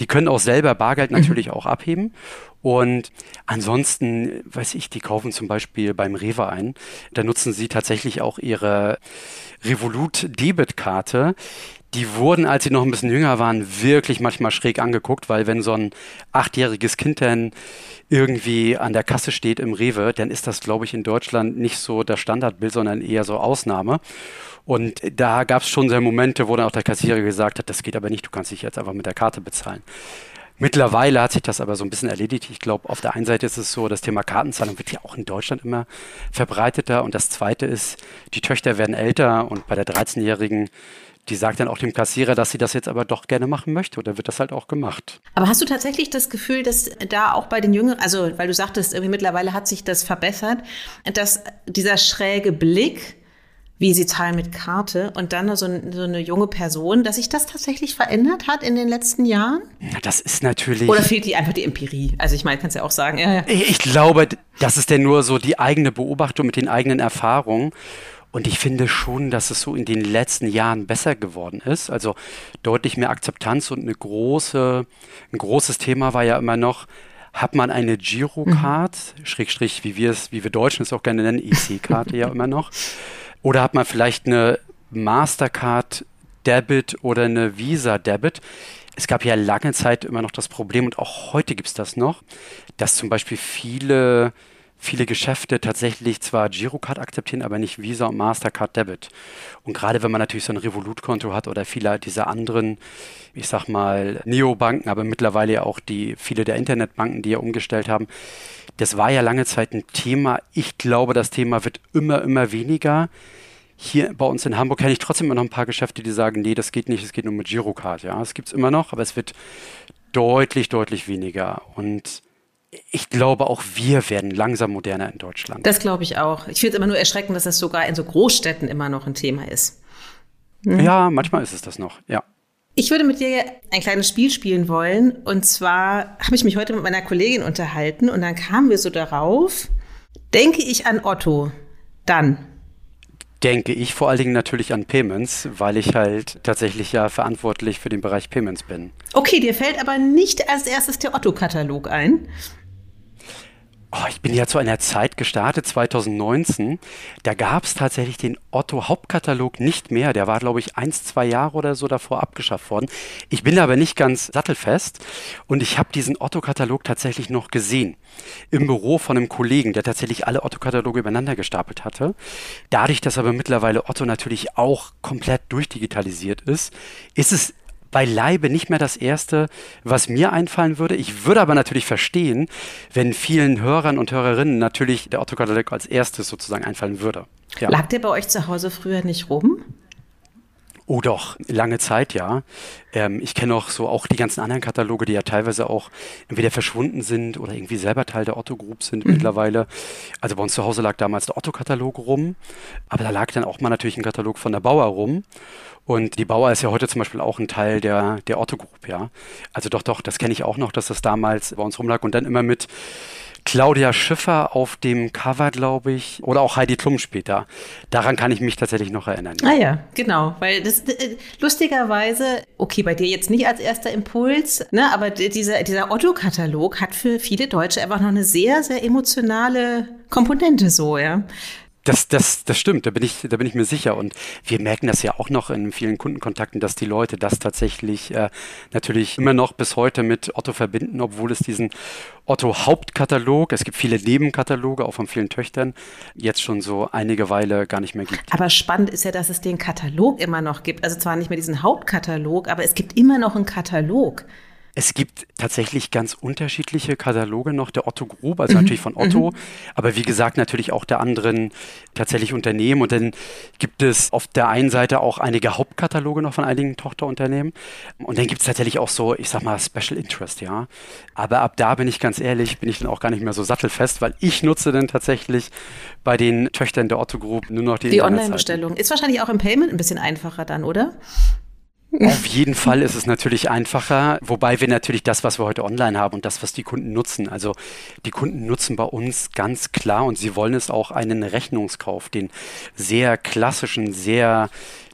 Die können auch selber Bargeld mhm. natürlich auch abheben. Und ansonsten, weiß ich, die kaufen zum Beispiel beim Rewe ein. Da nutzen sie tatsächlich auch ihre Revolut-Debit-Karte. Die wurden, als sie noch ein bisschen jünger waren, wirklich manchmal schräg angeguckt, weil wenn so ein achtjähriges Kind dann irgendwie an der Kasse steht im Rewe, dann ist das, glaube ich, in Deutschland nicht so das Standardbild, sondern eher so Ausnahme. Und da gab es schon so Momente, wo dann auch der Kassierer gesagt hat, das geht aber nicht, du kannst dich jetzt einfach mit der Karte bezahlen. Mittlerweile hat sich das aber so ein bisschen erledigt. Ich glaube, auf der einen Seite ist es so, das Thema Kartenzahlung wird ja auch in Deutschland immer verbreiteter. Und das Zweite ist, die Töchter werden älter und bei der 13-Jährigen die sagt dann auch dem Kassierer, dass sie das jetzt aber doch gerne machen möchte. Oder wird das halt auch gemacht. Aber hast du tatsächlich das Gefühl, dass da auch bei den Jüngeren, also weil du sagtest, irgendwie mittlerweile hat sich das verbessert, dass dieser schräge Blick wie sie zahlen mit Karte und dann so, so, eine junge Person, dass sich das tatsächlich verändert hat in den letzten Jahren? Na, das ist natürlich. Oder fehlt die einfach die Empirie? Also ich meine, kannst ja auch sagen. Ja, ja. Ich glaube, das ist denn nur so die eigene Beobachtung mit den eigenen Erfahrungen. Und ich finde schon, dass es so in den letzten Jahren besser geworden ist. Also deutlich mehr Akzeptanz und eine große, ein großes Thema war ja immer noch, Hat man eine Girocard, mhm. Schrägstrich, wie wir es, wie wir Deutschen es auch gerne nennen, EC-Karte ja immer noch. Oder hat man vielleicht eine Mastercard Debit oder eine Visa Debit? Es gab ja lange Zeit immer noch das Problem und auch heute gibt es das noch, dass zum Beispiel viele viele Geschäfte tatsächlich zwar Girocard akzeptieren, aber nicht Visa und Mastercard Debit. Und gerade wenn man natürlich so ein Revolut-Konto hat oder viele dieser anderen, ich sag mal, Neobanken, aber mittlerweile ja auch die, viele der Internetbanken, die ja umgestellt haben, das war ja lange Zeit ein Thema. Ich glaube, das Thema wird immer, immer weniger. Hier bei uns in Hamburg kenne ich trotzdem immer noch ein paar Geschäfte, die sagen, nee, das geht nicht, es geht nur mit Girocard. Ja, es gibt es immer noch, aber es wird deutlich, deutlich weniger. Und ich glaube, auch wir werden langsam moderner in Deutschland. Das glaube ich auch. Ich finde es immer nur erschreckend, dass das sogar in so Großstädten immer noch ein Thema ist. Mhm. Ja, manchmal ist es das noch, ja. Ich würde mit dir ein kleines Spiel spielen wollen. Und zwar habe ich mich heute mit meiner Kollegin unterhalten und dann kamen wir so darauf, denke ich an Otto, dann denke ich vor allen Dingen natürlich an Payments, weil ich halt tatsächlich ja verantwortlich für den Bereich Payments bin. Okay, dir fällt aber nicht als erstes der Otto-Katalog ein. Oh, ich bin ja zu einer Zeit gestartet, 2019. Da gab es tatsächlich den Otto-Hauptkatalog nicht mehr. Der war, glaube ich, eins, zwei Jahre oder so davor abgeschafft worden. Ich bin aber nicht ganz sattelfest und ich habe diesen Otto-Katalog tatsächlich noch gesehen. Im Büro von einem Kollegen, der tatsächlich alle Otto-Kataloge übereinander gestapelt hatte. Dadurch, dass aber mittlerweile Otto natürlich auch komplett durchdigitalisiert ist, ist es beileibe nicht mehr das Erste, was mir einfallen würde. Ich würde aber natürlich verstehen, wenn vielen Hörern und Hörerinnen natürlich der Otto-Katalog als erstes sozusagen einfallen würde. Ja. Lag der bei euch zu Hause früher nicht rum? Oh doch, lange Zeit ja. Ähm, ich kenne auch so auch die ganzen anderen Kataloge, die ja teilweise auch entweder verschwunden sind oder irgendwie selber Teil der Otto Group sind mhm. mittlerweile. Also bei uns zu Hause lag damals der Otto-Katalog rum, aber da lag dann auch mal natürlich ein Katalog von der Bauer rum. Und die Bauer ist ja heute zum Beispiel auch ein Teil der, der Otto Group, ja. Also doch, doch, das kenne ich auch noch, dass das damals bei uns rumlag und dann immer mit Claudia Schiffer auf dem Cover, glaube ich, oder auch Heidi Klum später. Daran kann ich mich tatsächlich noch erinnern. Ah ja, genau, weil das äh, lustigerweise, okay, bei dir jetzt nicht als erster Impuls, ne, aber dieser, dieser Otto-Katalog hat für viele Deutsche einfach noch eine sehr, sehr emotionale Komponente so, ja. Das, das, das stimmt, da bin, ich, da bin ich mir sicher. Und wir merken das ja auch noch in vielen Kundenkontakten, dass die Leute das tatsächlich äh, natürlich immer noch bis heute mit Otto verbinden, obwohl es diesen Otto-Hauptkatalog, es gibt viele Nebenkataloge, auch von vielen Töchtern, jetzt schon so einige Weile gar nicht mehr gibt. Aber spannend ist ja, dass es den Katalog immer noch gibt. Also zwar nicht mehr diesen Hauptkatalog, aber es gibt immer noch einen Katalog. Es gibt tatsächlich ganz unterschiedliche Kataloge noch der Otto Group, also mhm. natürlich von Otto, mhm. aber wie gesagt natürlich auch der anderen tatsächlich Unternehmen. Und dann gibt es auf der einen Seite auch einige Hauptkataloge noch von einigen Tochterunternehmen. Und dann gibt es tatsächlich auch so, ich sag mal, Special Interest, ja. Aber ab da bin ich ganz ehrlich, bin ich dann auch gar nicht mehr so sattelfest, weil ich nutze dann tatsächlich bei den Töchtern der Otto Group nur noch die, die Online-Bestellung. Ist wahrscheinlich auch im Payment ein bisschen einfacher dann, oder? Auf jeden Fall ist es natürlich einfacher, wobei wir natürlich das, was wir heute online haben und das, was die Kunden nutzen. Also die Kunden nutzen bei uns ganz klar und sie wollen es auch einen Rechnungskauf, den sehr klassischen, sehr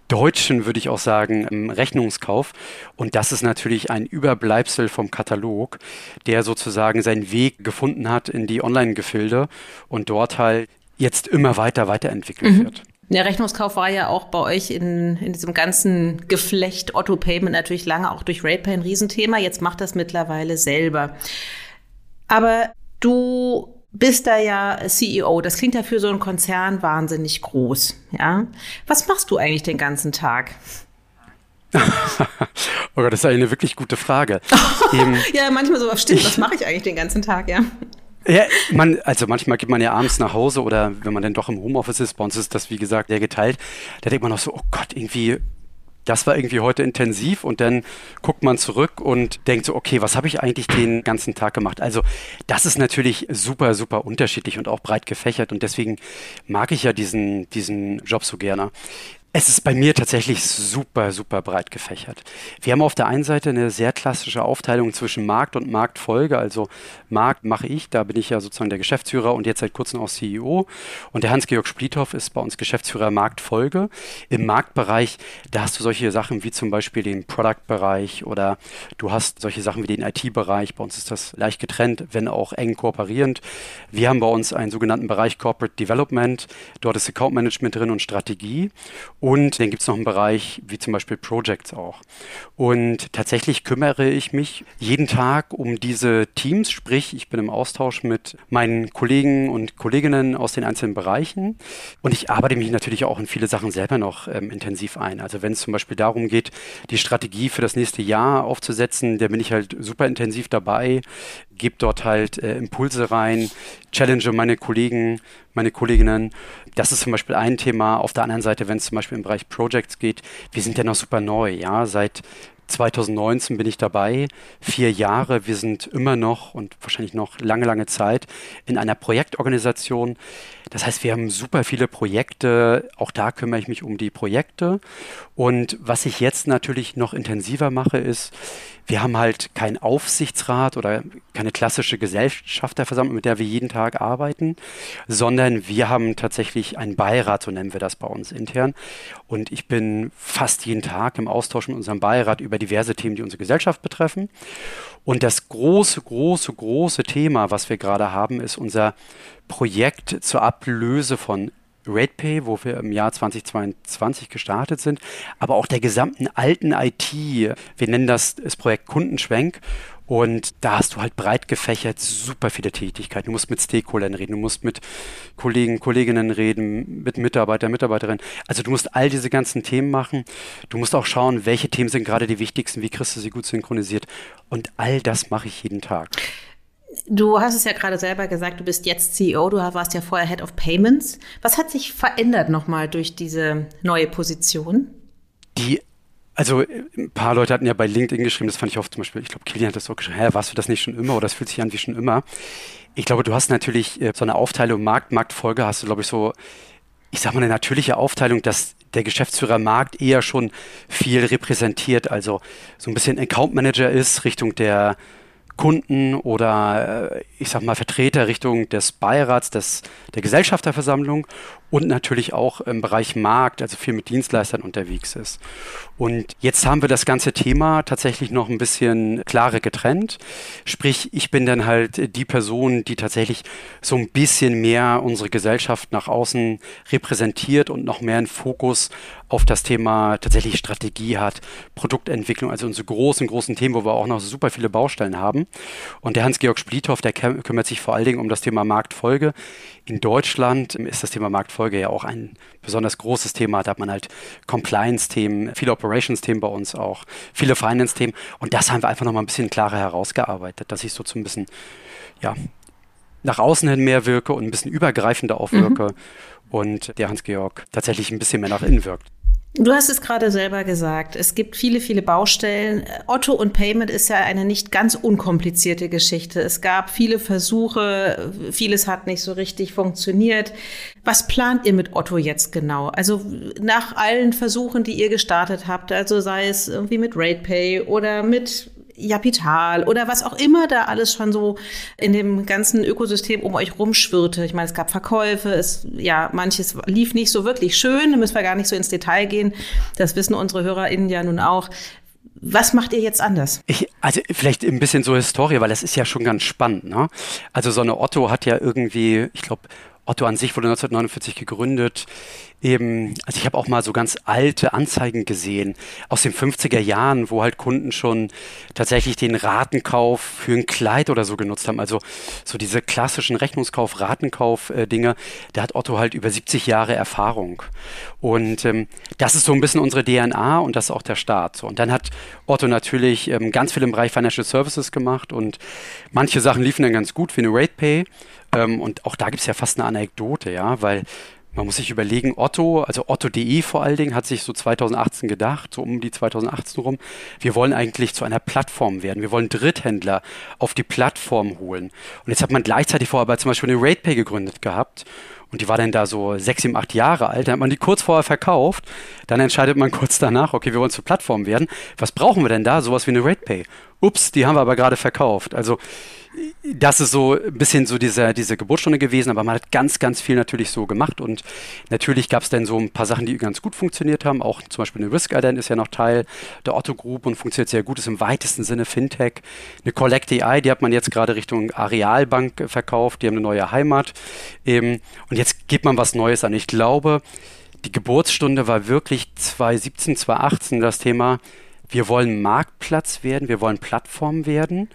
deutschen, würde ich auch sagen, ähm, Rechnungskauf. Und das ist natürlich ein Überbleibsel vom Katalog, der sozusagen seinen Weg gefunden hat in die Online-Gefilde und dort halt jetzt immer weiter weiterentwickelt mhm. wird. Der Rechnungskauf war ja auch bei euch in, in diesem ganzen Geflecht Otto Payment natürlich lange auch durch RatePay ein Riesenthema. Jetzt macht das mittlerweile selber. Aber du bist da ja CEO. Das klingt ja für so einen Konzern wahnsinnig groß. Ja? Was machst du eigentlich den ganzen Tag? oh Gott, das ist eine wirklich gute Frage. ja, manchmal so, stimmt, ich, was mache ich eigentlich den ganzen Tag, ja? Ja, man, also manchmal geht man ja abends nach Hause oder wenn man dann doch im Homeoffice ist, bei uns ist das wie gesagt sehr geteilt, da denkt man auch so, oh Gott, irgendwie, das war irgendwie heute intensiv und dann guckt man zurück und denkt so, okay, was habe ich eigentlich den ganzen Tag gemacht? Also das ist natürlich super, super unterschiedlich und auch breit gefächert und deswegen mag ich ja diesen, diesen Job so gerne Es ist bei mir tatsächlich super, super breit gefächert. Wir haben auf der einen Seite eine sehr klassische Aufteilung zwischen Markt und Marktfolge. Also Markt mache ich, da bin ich ja sozusagen der Geschäftsführer und jetzt seit kurzem auch CEO. Und der Hans-Georg Spliethoff ist bei uns Geschäftsführer Marktfolge. Im Marktbereich, da hast du solche Sachen wie zum Beispiel den Product-Bereich oder du hast solche Sachen wie den IT-Bereich. Bei uns ist das leicht getrennt, wenn auch eng kooperierend. Wir haben bei uns einen sogenannten Bereich Corporate Development. Dort ist Account Management drin und Strategie. Und dann gibt es noch einen Bereich wie zum Beispiel Projects auch. Und tatsächlich kümmere ich mich jeden Tag um diese Teams, sprich ich bin im Austausch mit meinen Kollegen und Kolleginnen aus den einzelnen Bereichen. Und ich arbeite mich natürlich auch in viele Sachen selber noch ähm, intensiv ein. Also wenn es zum Beispiel darum geht, die Strategie für das nächste Jahr aufzusetzen, da bin ich halt super intensiv dabei, gebe dort halt äh, Impulse rein, challenge meine Kollegen, meine Kolleginnen. Das ist zum Beispiel ein Thema. Auf der anderen Seite, wenn es zum Beispiel im Bereich Projects geht, wir sind ja noch super neu, ja, seit 2019 bin ich dabei, vier Jahre. Wir sind immer noch und wahrscheinlich noch lange, lange Zeit in einer Projektorganisation. Das heißt, wir haben super viele Projekte. Auch da kümmere ich mich um die Projekte. Und was ich jetzt natürlich noch intensiver mache, ist, wir haben halt keinen Aufsichtsrat oder keine klassische Gesellschafterversammlung, mit der wir jeden Tag arbeiten, sondern wir haben tatsächlich einen Beirat, so nennen wir das bei uns intern. Und ich bin fast jeden Tag im Austausch mit unserem Beirat über diverse Themen, die unsere Gesellschaft betreffen. Und das große, große, große Thema, was wir gerade haben, ist unser Projekt zur Ablöse von RatePay, wo wir im Jahr 2022 gestartet sind, aber auch der gesamten alten IT. Wir nennen das das Projekt Kundenschwenk. Und da hast du halt breit gefächert super viele Tätigkeiten. Du musst mit Stakeholdern reden, du musst mit Kollegen, Kolleginnen reden, mit Mitarbeitern, Mitarbeiterinnen. Also du musst all diese ganzen Themen machen. Du musst auch schauen, welche Themen sind gerade die wichtigsten, wie kriegst du sie gut synchronisiert. Und all das mache ich jeden Tag. Du hast es ja gerade selber gesagt, du bist jetzt CEO, du warst ja vorher Head of Payments. Was hat sich verändert nochmal durch diese neue Position? Die also ein paar Leute hatten ja bei LinkedIn geschrieben, das fand ich oft zum Beispiel, ich glaube, Kilian hat das auch geschrieben, hä, warst du das nicht schon immer oder das fühlt sich an wie schon immer. Ich glaube, du hast natürlich äh, so eine Aufteilung Markt, Marktfolge hast du, glaube ich, so, ich sag mal, eine natürliche Aufteilung, dass der Geschäftsführer Markt eher schon viel repräsentiert, also so ein bisschen Account Manager ist Richtung der Kunden oder äh, ich sag mal Vertreter Richtung des Beirats, des, der Gesellschafterversammlung und natürlich auch im Bereich Markt, also viel mit Dienstleistern unterwegs ist. Und jetzt haben wir das ganze Thema tatsächlich noch ein bisschen klarer getrennt. Sprich, ich bin dann halt die Person, die tatsächlich so ein bisschen mehr unsere Gesellschaft nach außen repräsentiert und noch mehr einen Fokus auf das Thema tatsächlich Strategie hat, Produktentwicklung, also unsere großen, großen Themen, wo wir auch noch super viele Baustellen haben. Und der Hans-Georg Spliethoff, der kümmert sich vor allen Dingen um das Thema Marktfolge. In Deutschland ist das Thema Marktfolge ja auch ein besonders großes Thema. Da hat man halt Compliance-Themen, viele Operations-Themen bei uns auch, viele Finance-Themen. Und das haben wir einfach nochmal ein bisschen klarer herausgearbeitet, dass ich so zu ein bisschen, ja, nach außen hin mehr wirke und ein bisschen übergreifender aufwirke mhm. und der Hans-Georg tatsächlich ein bisschen mehr nach innen wirkt. Du hast es gerade selber gesagt. Es gibt viele, viele Baustellen. Otto und Payment ist ja eine nicht ganz unkomplizierte Geschichte. Es gab viele Versuche. Vieles hat nicht so richtig funktioniert. Was plant ihr mit Otto jetzt genau? Also nach allen Versuchen, die ihr gestartet habt, also sei es irgendwie mit RatePay oder mit Japital oder was auch immer da alles schon so in dem ganzen Ökosystem um euch rumschwirrte. Ich meine, es gab Verkäufe, es, ja, manches lief nicht so wirklich schön, da müssen wir gar nicht so ins Detail gehen. Das wissen unsere HörerInnen ja nun auch. Was macht ihr jetzt anders? Ich, also vielleicht ein bisschen so Historie, weil das ist ja schon ganz spannend. Ne? Also so eine Otto hat ja irgendwie, ich glaube, Otto an sich wurde 1949 gegründet eben, also ich habe auch mal so ganz alte Anzeigen gesehen aus den 50er Jahren, wo halt Kunden schon tatsächlich den Ratenkauf für ein Kleid oder so genutzt haben. Also so diese klassischen Rechnungskauf, Ratenkauf-Dinge, äh, da hat Otto halt über 70 Jahre Erfahrung. Und ähm, das ist so ein bisschen unsere DNA und das ist auch der Start. So. Und dann hat Otto natürlich ähm, ganz viel im Bereich Financial Services gemacht und manche Sachen liefen dann ganz gut, wie eine RatePay. Ähm, und auch da gibt es ja fast eine Anekdote, ja, weil man muss sich überlegen, Otto, also Otto.de vor allen Dingen, hat sich so 2018 gedacht, so um die 2018 rum, wir wollen eigentlich zu einer Plattform werden. Wir wollen Dritthändler auf die Plattform holen. Und jetzt hat man gleichzeitig vorher aber zum Beispiel eine RatePay gegründet gehabt. und die war dann da so sechs, sieben, acht Jahre alt. Dann hat man die kurz vorher verkauft. Dann entscheidet man kurz danach, okay, wir wollen zur Plattform werden. Was brauchen wir denn da? Sowas wie eine RatePay. Ups, die haben wir aber gerade verkauft. Also das ist so ein bisschen so diese, diese Geburtsstunde gewesen, aber man hat ganz, ganz viel natürlich so gemacht und natürlich gab es dann so ein paar Sachen, die ganz gut funktioniert haben. Auch zum Beispiel eine Risk Ident ist ja noch Teil der Otto Group und funktioniert sehr gut, ist im weitesten Sinne Fintech. Eine Collect AI, die hat man jetzt gerade Richtung Arealbank verkauft, die haben eine neue Heimat. Ähm, und jetzt gibt man was Neues an. Ich glaube, die Geburtsstunde war wirklich 2017, 2018 das Thema, wir wollen Marktplatz werden, wir wollen Plattform werden.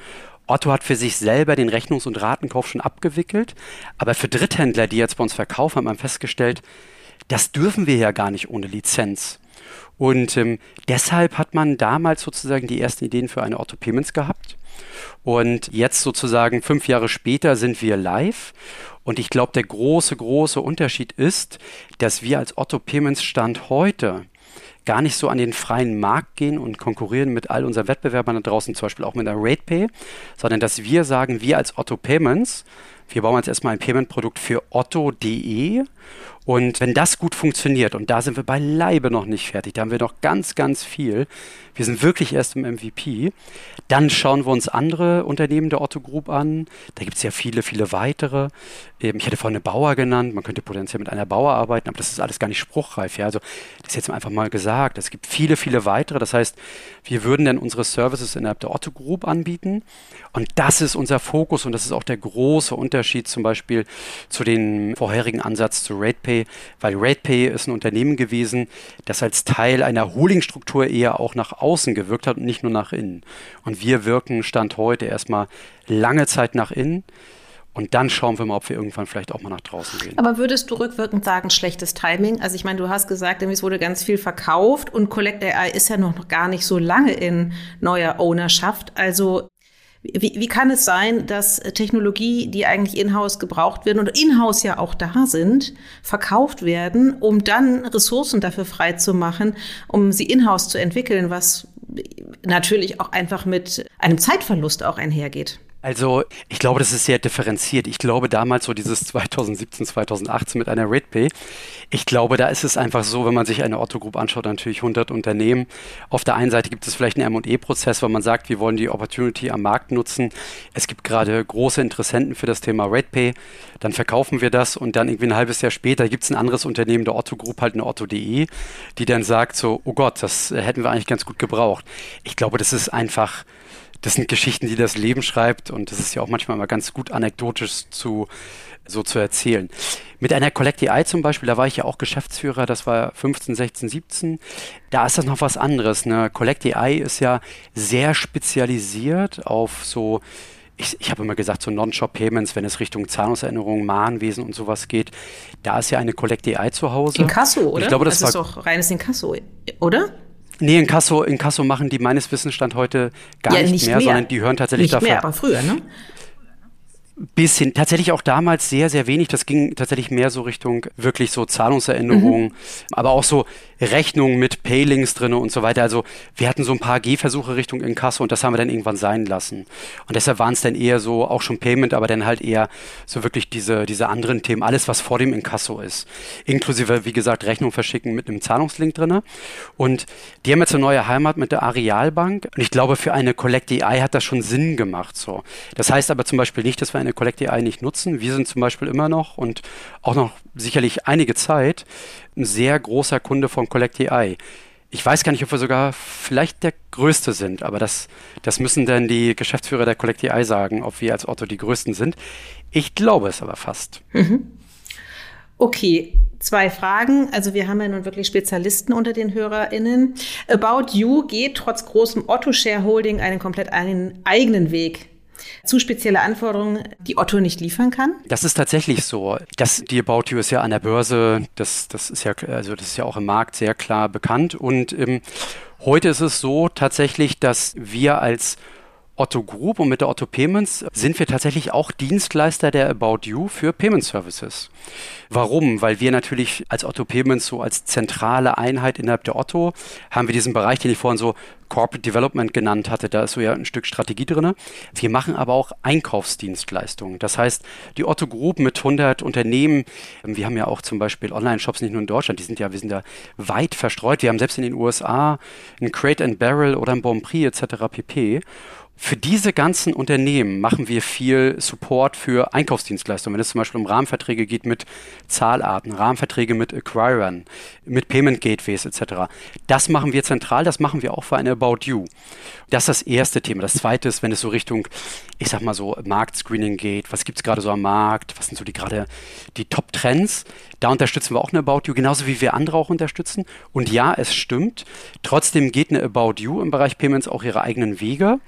Otto hat für sich selber den Rechnungs- und Ratenkauf schon abgewickelt, aber für Dritthändler, die jetzt bei uns verkaufen, hat man festgestellt, das dürfen wir ja gar nicht ohne Lizenz. Und ähm, deshalb hat man damals sozusagen die ersten Ideen für eine Otto Payments gehabt. Und jetzt sozusagen fünf Jahre später sind wir live. Und ich glaube, der große, große Unterschied ist, dass wir als Otto Payments Stand heute gar nicht so an den freien Markt gehen und konkurrieren mit all unseren Wettbewerbern da draußen, zum Beispiel auch mit der RatePay, sondern dass wir sagen, wir als Otto Payments, wir bauen jetzt erstmal ein Payment-Produkt für otto.de und wenn das gut funktioniert, und da sind wir beileibe noch nicht fertig, da haben wir noch ganz, ganz viel, wir sind wirklich erst im MVP, dann schauen wir uns andere Unternehmen der Otto Group an. Da gibt es ja viele, viele weitere. Ich hätte vorhin eine Bauer genannt, man könnte potenziell mit einer Bauer arbeiten, aber das ist alles gar nicht spruchreif. Ja? Also das ist jetzt einfach mal gesagt. Es gibt viele, viele weitere. Das heißt, wir würden dann unsere Services innerhalb der Otto Group anbieten. Und das ist unser Fokus und das ist auch der große Unterschied zum Beispiel zu dem vorherigen Ansatz zu RatePay, weil RatePay ist ein Unternehmen gewesen, das als Teil einer Holdingstruktur eher auch nach außen gewirkt hat und nicht nur nach innen. Und wir wirken Stand heute erstmal lange Zeit nach innen. Und dann schauen wir mal, ob wir irgendwann vielleicht auch mal nach draußen gehen. Aber würdest du rückwirkend sagen, schlechtes Timing? Also ich meine, du hast gesagt, es wurde ganz viel verkauft und Collect AI ist ja noch gar nicht so lange in neuer Ownerschaft. Also wie, wie kann es sein, dass Technologie, die eigentlich in-house gebraucht werden und in-house ja auch da sind, verkauft werden, um dann Ressourcen dafür frei zu machen, um sie in-house zu entwickeln, was natürlich auch einfach mit einem Zeitverlust auch einhergeht? Also ich glaube, das ist sehr differenziert. Ich glaube damals so dieses 2017, 2018 mit einer RatePay. Ich glaube, da ist es einfach so, wenn man sich eine Otto Group anschaut, natürlich 100 Unternehmen. Auf der einen Seite gibt es vielleicht einen M&E-Prozess, weil man sagt, wir wollen die Opportunity am Markt nutzen. Es gibt gerade große Interessenten für das Thema RatePay. Dann verkaufen wir das und dann irgendwie ein halbes Jahr später gibt es ein anderes Unternehmen der Otto Group, halt eine Otto.de, die dann sagt so, oh Gott, das hätten wir eigentlich ganz gut gebraucht. Ich glaube, das ist einfach das sind Geschichten, die das Leben schreibt und das ist ja auch manchmal mal ganz gut anekdotisch zu so zu erzählen. Mit einer Collect AI zum Beispiel, da war ich ja auch Geschäftsführer, das war 15, 16, 17. Da ist das noch was anderes. Ne? Collect AI ist ja sehr spezialisiert auf so ich, ich habe immer gesagt, so Non-Shop-Payments, wenn es Richtung Zahlungserinnerungen, Mahnwesen und sowas geht, da ist ja eine Collect AI zu Hause. Inkasso, oder? Ich glaube, das, das ist war, doch reines Inkasso, oder? Nee, in Kasso, in Kasso machen die meines Wissens Stand heute gar ja, nicht, nicht mehr, mehr, sondern die hören tatsächlich nicht dafür. Mehr, aber früher, ne? Bisschen, tatsächlich auch damals sehr, sehr wenig. Das ging tatsächlich mehr so Richtung wirklich so Zahlungserinnerungen, mhm. aber auch so Rechnungen mit Paylings drin und so weiter. Also wir hatten so ein paar Gehversuche Richtung Inkasso und das haben wir dann irgendwann sein lassen. Und deshalb waren es dann eher so auch schon Payment, aber dann halt eher so wirklich diese, diese anderen Themen, alles was vor dem Inkasso ist. Inklusive, wie gesagt, Rechnung verschicken mit einem Zahlungslink drin. Und die haben jetzt eine neue Heimat mit der Arealbank. Und ich glaube, für eine Collect AI hat das schon Sinn gemacht. So. Das heißt aber zum Beispiel nicht, dass wir eine eine Collect AI nicht nutzen. Wir sind zum Beispiel immer noch und auch noch sicherlich einige Zeit ein sehr großer Kunde von Collect AI. Ich weiß gar nicht, ob wir sogar vielleicht der Größte sind, aber das, das müssen dann die Geschäftsführer der Collect AI sagen, ob wir als Otto die Größten sind. Ich glaube es aber fast. Mhm. Okay, zwei Fragen. Also wir haben ja nun wirklich Spezialisten unter den HörerInnen. About You geht trotz großem Otto-Shareholding einen komplett eigenen Weg zu spezielle Anforderungen, die Otto nicht liefern kann? Das ist tatsächlich so. Das, die About You ist ja an der Börse, das, das ist ja, also das ist ja auch im Markt sehr klar bekannt. Und ähm, heute ist es so tatsächlich, dass wir als Otto Group und mit der Otto Payments sind wir tatsächlich auch Dienstleister der About You für Payment Services. Warum? Weil wir natürlich als Otto Payments so als zentrale Einheit innerhalb der Otto haben wir diesen Bereich, den ich vorhin so Corporate Development genannt hatte, da ist so ja ein Stück Strategie drin. Wir machen aber auch Einkaufsdienstleistungen. Das heißt, die Otto Group mit 100 Unternehmen, wir haben ja auch zum Beispiel Online-Shops nicht nur in Deutschland, die sind ja, wir sind ja weit verstreut. Wir haben selbst in den USA ein Crate and Barrel oder ein Bon Prix etc. pp. Für diese ganzen Unternehmen machen wir viel Support für Einkaufsdienstleistungen. Wenn es zum Beispiel um Rahmenverträge geht mit Zahlarten, Rahmenverträge mit Acquirern, mit Payment Gateways etc. Das machen wir zentral, das machen wir auch für eine About You. Das ist das erste Thema. Das zweite ist, wenn es so Richtung, ich sag mal so, Marktscreening geht, was gibt es gerade so am Markt, was sind so die gerade die Top-Trends, da unterstützen wir auch eine About You, genauso wie wir andere auch unterstützen. Und ja, es stimmt. Trotzdem geht eine About You im Bereich Payments auch ihre eigenen Wege.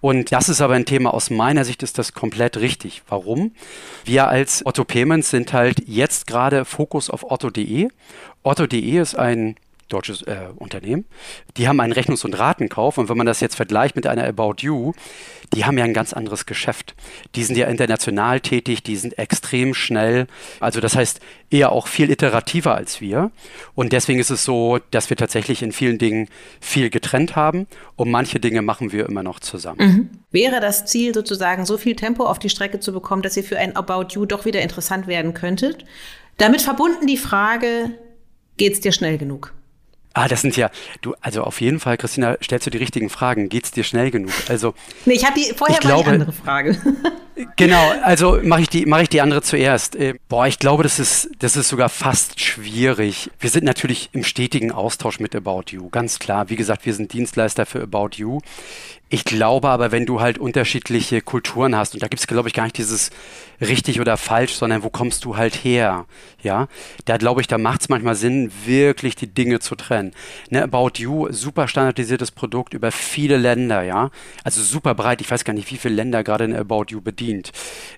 Und das ist aber ein Thema, aus meiner Sicht ist das komplett richtig. Warum? Wir als Otto Payments sind halt jetzt gerade Fokus auf otto.de. Otto.de ist ein deutsches äh, Unternehmen, die haben einen Rechnungs- und Ratenkauf. Und wenn man das jetzt vergleicht mit einer About You, die haben ja ein ganz anderes Geschäft. Die sind ja international tätig, die sind extrem schnell. Also das heißt eher auch viel iterativer als wir. Und deswegen ist es so, dass wir tatsächlich in vielen Dingen viel getrennt haben. Und manche Dinge machen wir immer noch zusammen. Mhm. Wäre das Ziel sozusagen, so viel Tempo auf die Strecke zu bekommen, dass ihr für ein About You doch wieder interessant werden könntet? Damit verbunden die Frage, geht es dir schnell genug? Ah, das sind ja, du, also auf jeden Fall, Christina, stellst du die richtigen Fragen. Geht's dir schnell genug? Also, nee, ich habe die vorher ich glaube, die andere Frage. genau, also mache ich die, mache ich die andere zuerst. Äh, boah, ich glaube, das ist, das ist sogar fast schwierig. Wir sind natürlich im stetigen Austausch mit About You, ganz klar. Wie gesagt, wir sind Dienstleister für About You. Ich glaube aber, wenn du halt unterschiedliche Kulturen hast, und da gibt es, glaube ich, gar nicht dieses richtig oder falsch, sondern wo kommst du halt her? Ja, da glaube ich, da macht es manchmal Sinn, wirklich die Dinge zu trennen. Ne, About You, super standardisiertes Produkt über viele Länder, ja. Also super breit. Ich weiß gar nicht, wie viele Länder gerade ein About You bedient.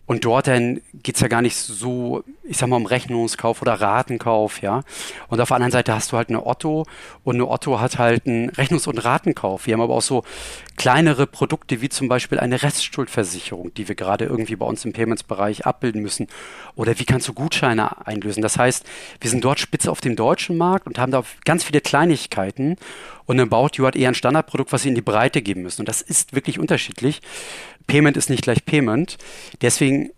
Und dort dann geht es ja gar nicht so, ich sag mal, um Rechnungskauf oder Ratenkauf, ja. Und auf der anderen Seite hast du halt eine Otto und eine Otto hat halt einen Rechnungs- und Ratenkauf. Wir haben aber auch so kleinere Produkte wie zum Beispiel eine Restschuldversicherung, die wir gerade irgendwie bei uns im Payments-Bereich abbilden müssen. Oder wie kannst du Gutscheine einlösen? Das heißt, wir sind dort spitze auf dem deutschen Markt und haben da ganz viele Kleinigkeiten. Und About You hat eher ein Standardprodukt, was sie in die Breite geben müssen. Und das ist wirklich unterschiedlich. Payment ist nicht gleich Payment. Deswegen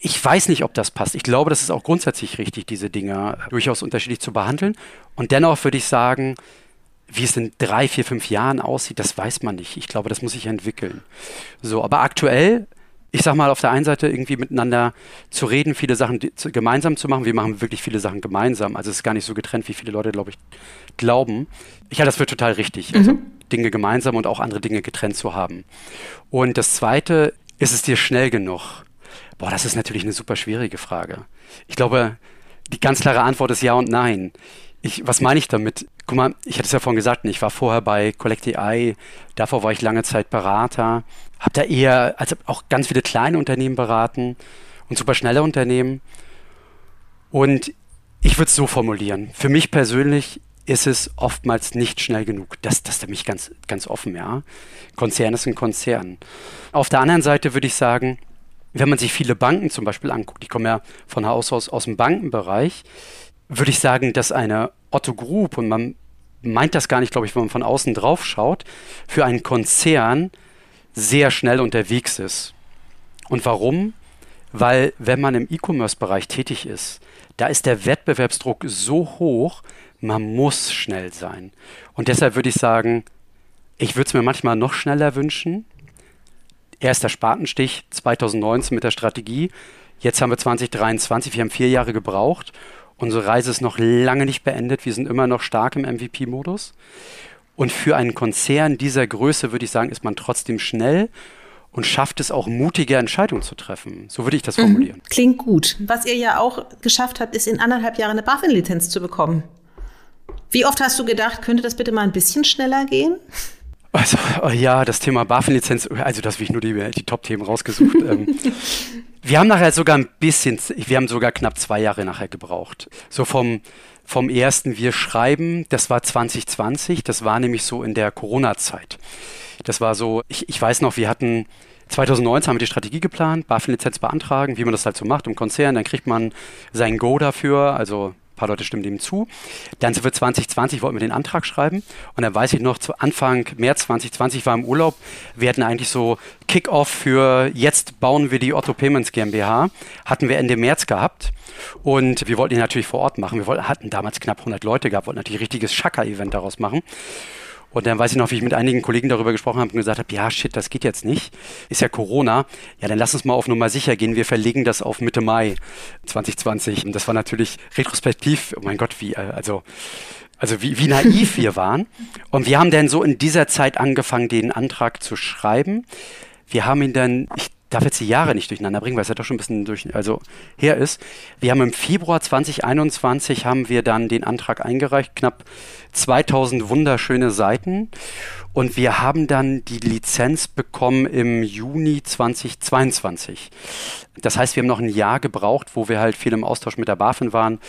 ich weiß nicht, ob das passt. Ich glaube, das ist auch grundsätzlich richtig, diese Dinge durchaus unterschiedlich zu behandeln. Und dennoch würde ich sagen, wie es in drei, vier, fünf Jahren aussieht, das weiß man nicht. Ich glaube, das muss sich entwickeln. So, aber aktuell, ich sag mal, auf der einen Seite irgendwie miteinander zu reden, viele Sachen zu, gemeinsam zu machen. Wir machen wirklich viele Sachen gemeinsam. Also es ist gar nicht so getrennt, wie viele Leute, glaube ich, glauben. Ich halte das für total richtig. Also mhm. Dinge gemeinsam und auch andere Dinge getrennt zu haben. Und das zweite, ist es dir schnell genug? Boah, das ist natürlich eine super schwierige Frage. Ich glaube, die ganz klare Antwort ist ja und nein. Ich, was meine ich damit? Guck mal, ich hatte es ja vorhin gesagt, ich war vorher bei Collect.ai, davor war ich lange Zeit Berater, habe da eher, also auch ganz viele kleine Unternehmen beraten und super schnelle Unternehmen. Und ich würde es so formulieren. Für mich persönlich ist es oftmals nicht schnell genug. Das, das ist nämlich ganz, ganz offen, ja. Konzern ist ein Konzern. Auf der anderen Seite würde ich sagen, wenn man sich viele Banken zum Beispiel anguckt, ich komme ja von Haus aus aus dem Bankenbereich, würde ich sagen, dass eine Otto Group, und man meint das gar nicht, glaube ich, wenn man von außen drauf schaut, für einen Konzern sehr schnell unterwegs ist. Und warum? Weil wenn man im E-Commerce-Bereich tätig ist, da ist der Wettbewerbsdruck so hoch, man muss schnell sein. Und deshalb würde ich sagen, ich würde es mir manchmal noch schneller wünschen. Erster Spatenstich 2019 mit der Strategie. Jetzt haben wir 2023, wir haben vier Jahre gebraucht Unsere Reise ist noch lange nicht beendet. Wir sind immer noch stark im MVP-Modus. Und für einen Konzern dieser Größe würde ich sagen, ist man trotzdem schnell und schafft es auch mutige Entscheidungen zu treffen. So würde ich das mhm. formulieren. Mhm. Klingt gut. Was ihr ja auch geschafft habt, ist in anderthalb Jahren eine BaFin-Lizenz zu bekommen. Wie oft hast du gedacht, könnte das bitte mal ein bisschen schneller gehen? Also, oh ja, das Thema BaFin-Lizenz, also das habe ich nur die, die Top-Themen rausgesucht. ähm, wir haben nachher sogar ein bisschen, wir haben sogar knapp zwei Jahre nachher gebraucht. So vom, vom ersten Wir schreiben, das war 2020, das war nämlich so in der Corona-Zeit. Das war so, ich, ich weiß noch, wir hatten 2019 haben wir die Strategie geplant, BaFin-Lizenz beantragen, wie man das halt so macht im Konzern, dann kriegt man sein Go dafür, also paar Leute stimmen dem zu. Dann sind wir 2020, wollten wir den Antrag schreiben. Und dann weiß ich noch, zu Anfang März 2020 war im Urlaub. Wir hatten eigentlich so Kick-Off für jetzt bauen wir die Otto Payments GmbH. Hatten wir Ende März gehabt. Und wir wollten ihn natürlich vor Ort machen. Wir wollten, hatten damals knapp 100 Leute gehabt, wollten natürlich ein richtiges Schakka-Event daraus machen. Und dann weiß ich noch, wie ich mit einigen Kollegen darüber gesprochen habe und gesagt habe, ja, shit, das geht jetzt nicht. Ist ja Corona. Ja, dann lass uns mal auf Nummer sicher gehen. Wir verlegen das auf Mitte Mai 2020. Und das war natürlich retrospektiv, oh mein Gott, wie, äh, also, also wie, wie naiv wir waren. Und wir haben dann so in dieser Zeit angefangen, den Antrag zu schreiben. Wir haben ihn dann, ich darf jetzt die Jahre nicht durcheinander bringen, weil es ja doch schon ein bisschen durch, also her ist. Wir haben im Februar 2021 haben wir dann den Antrag eingereicht, knapp 2000 wunderschöne Seiten und wir haben dann die Lizenz bekommen im Juni 2022. Das heißt, wir haben noch ein Jahr gebraucht, wo wir halt viel im Austausch mit der BaFin waren.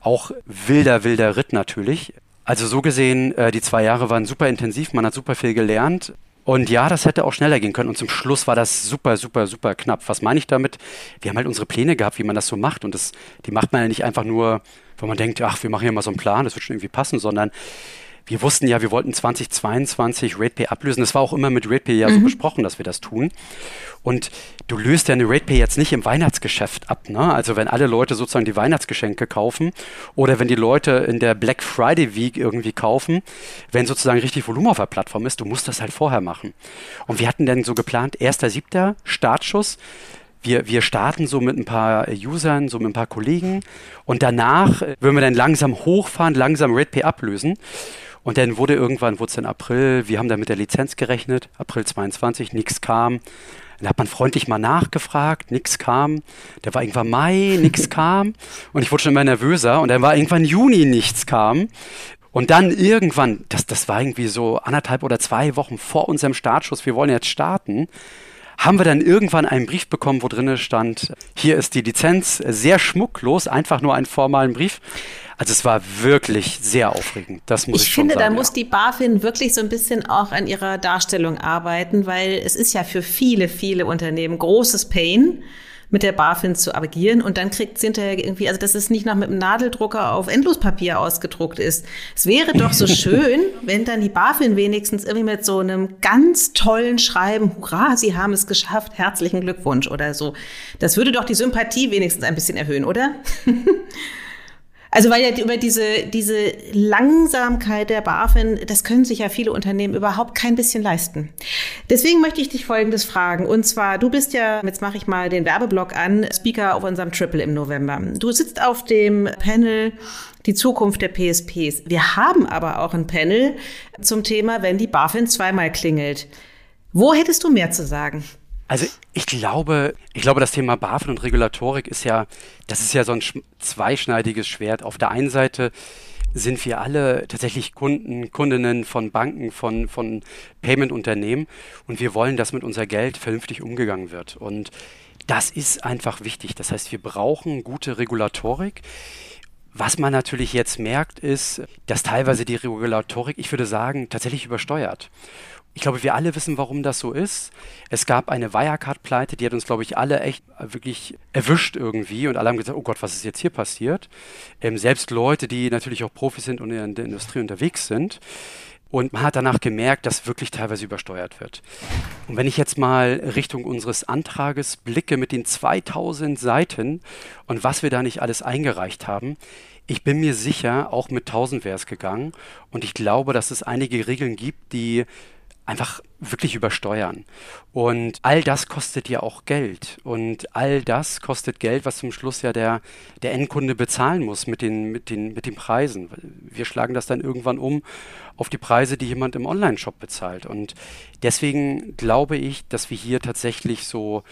Auch wilder, wilder Ritt natürlich. Also so gesehen, äh, die zwei Jahre waren super intensiv, man hat super viel gelernt. Und ja, das hätte auch schneller gehen können. Und zum Schluss war das super, super, super knapp. Was meine ich damit? Wir haben halt unsere Pläne gehabt, wie man das so macht. Und das, die macht man ja nicht einfach nur, wenn man denkt, ach, wir machen hier mal so einen Plan, das wird schon irgendwie passen, sondern wir wussten ja, wir wollten 2022 RatePay ablösen. Das war auch immer mit RatePay ja mhm. so besprochen, dass wir das tun. Und du löst ja eine RatePay jetzt nicht im Weihnachtsgeschäft ab. Ne? Also wenn alle Leute sozusagen die Weihnachtsgeschenke kaufen oder wenn die Leute in der Black Friday Week irgendwie kaufen, wenn sozusagen richtig Volumen auf der Plattform ist, du musst das halt vorher machen. Und wir hatten dann so geplant, 1.7. Startschuss wir, wir starten so mit ein paar Usern, so mit ein paar Kollegen und danach würden wir dann langsam hochfahren, langsam RedPay ablösen. Und dann wurde irgendwann, wurde es dann April, wir haben dann mit der Lizenz gerechnet, April 22, nichts kam. Dann hat man freundlich mal nachgefragt, nichts kam. Der war irgendwann Mai, nichts kam. Und ich wurde schon immer nervöser. Und dann war irgendwann Juni, nichts kam. Und dann irgendwann, das, das war irgendwie so anderthalb oder zwei Wochen vor unserem Startschuss, wir wollen jetzt starten, haben wir dann irgendwann einen Brief bekommen, wo drin stand, hier ist die Lizenz, sehr schmucklos, einfach nur einen formalen Brief. Also es war wirklich sehr aufregend. Das muss ich, ich finde, sagen. da ja. muss die BaFin wirklich so ein bisschen auch an ihrer Darstellung arbeiten, weil es ist ja für viele, viele Unternehmen großes Pain mit der BaFin zu agieren und dann kriegt es hinterher irgendwie, also dass es nicht noch mit einem Nadeldrucker auf Endlospapier ausgedruckt ist. Es wäre doch so schön, wenn dann die BaFin wenigstens irgendwie mit so einem ganz tollen Schreiben, hurra, Sie haben es geschafft, herzlichen Glückwunsch oder so. Das würde doch die Sympathie wenigstens ein bisschen erhöhen, oder? Also weil ja über diese, diese Langsamkeit der BaFin, das können sich ja viele Unternehmen überhaupt kein bisschen leisten. Deswegen möchte ich dich Folgendes fragen. Und zwar, du bist ja, jetzt mache ich mal den Werbeblock an, Speaker auf unserem Triple im November. Du sitzt auf dem Panel die Zukunft der PSPs. Wir haben aber auch ein Panel zum Thema, wenn die BaFin zweimal klingelt. Wo hättest du mehr zu sagen? Also ich glaube, ich glaube, das Thema BaFin und Regulatorik ist ja, das ist ja so ein zweischneidiges Schwert. Auf der einen Seite sind wir alle tatsächlich Kunden, Kundinnen von Banken, von, von Payment-Unternehmen und wir wollen, dass mit unser Geld vernünftig umgegangen wird. Und das ist einfach wichtig. Das heißt, wir brauchen gute Regulatorik. Was man natürlich jetzt merkt, ist, dass teilweise die Regulatorik, ich würde sagen, tatsächlich übersteuert. Ich glaube, wir alle wissen, warum das so ist. Es gab eine Wirecard-Pleite, die hat uns, glaube ich, alle echt wirklich erwischt irgendwie und alle haben gesagt, oh Gott, was ist jetzt hier passiert? Ähm, selbst Leute, die natürlich auch Profis sind und in der Industrie unterwegs sind. Und man hat danach gemerkt, dass wirklich teilweise übersteuert wird. Und wenn ich jetzt mal Richtung unseres Antrages blicke mit den 2000 Seiten und was wir da nicht alles eingereicht haben, ich bin mir sicher, auch mit 1000 wäre es gegangen. Und ich glaube, dass es einige Regeln gibt, die einfach wirklich übersteuern. Und all das kostet ja auch Geld. Und all das kostet Geld, was zum Schluss ja der, der Endkunde bezahlen muss mit den, mit, den, mit den Preisen. Wir schlagen das dann irgendwann um auf die Preise, die jemand im Online-Shop bezahlt. Und deswegen glaube ich, dass wir hier tatsächlich so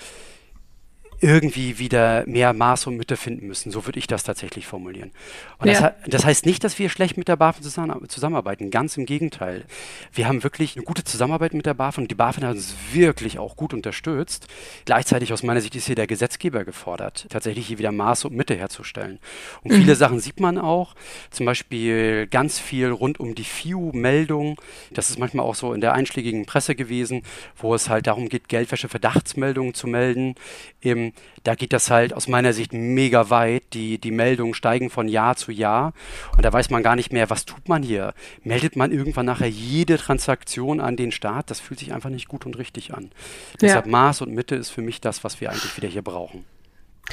irgendwie wieder mehr Maß und Mitte finden müssen. So würde ich das tatsächlich formulieren. Und ja. das, das, heißt nicht, dass wir schlecht mit der BaFin zusammenarbeiten. Ganz im Gegenteil. Wir haben wirklich eine gute Zusammenarbeit mit der BaFin und die BaFin hat uns wirklich auch gut unterstützt. Gleichzeitig aus meiner Sicht ist hier der Gesetzgeber gefordert, tatsächlich hier wieder Maß und Mitte herzustellen. Und mhm. viele Sachen sieht man auch. Zum Beispiel ganz viel rund um die FIU-Meldung. Das ist manchmal auch so in der einschlägigen Presse gewesen, wo es halt darum geht, Geldwäsche-Verdachtsmeldungen zu melden. Im da geht das halt aus meiner Sicht mega weit. Die, die Meldungen steigen von Jahr zu Jahr und da weiß man gar nicht mehr, was tut man hier. Meldet man irgendwann nachher jede Transaktion an den Staat? Das fühlt sich einfach nicht gut und richtig an. Ja. Deshalb Maß und Mitte ist für mich das, was wir eigentlich wieder hier brauchen.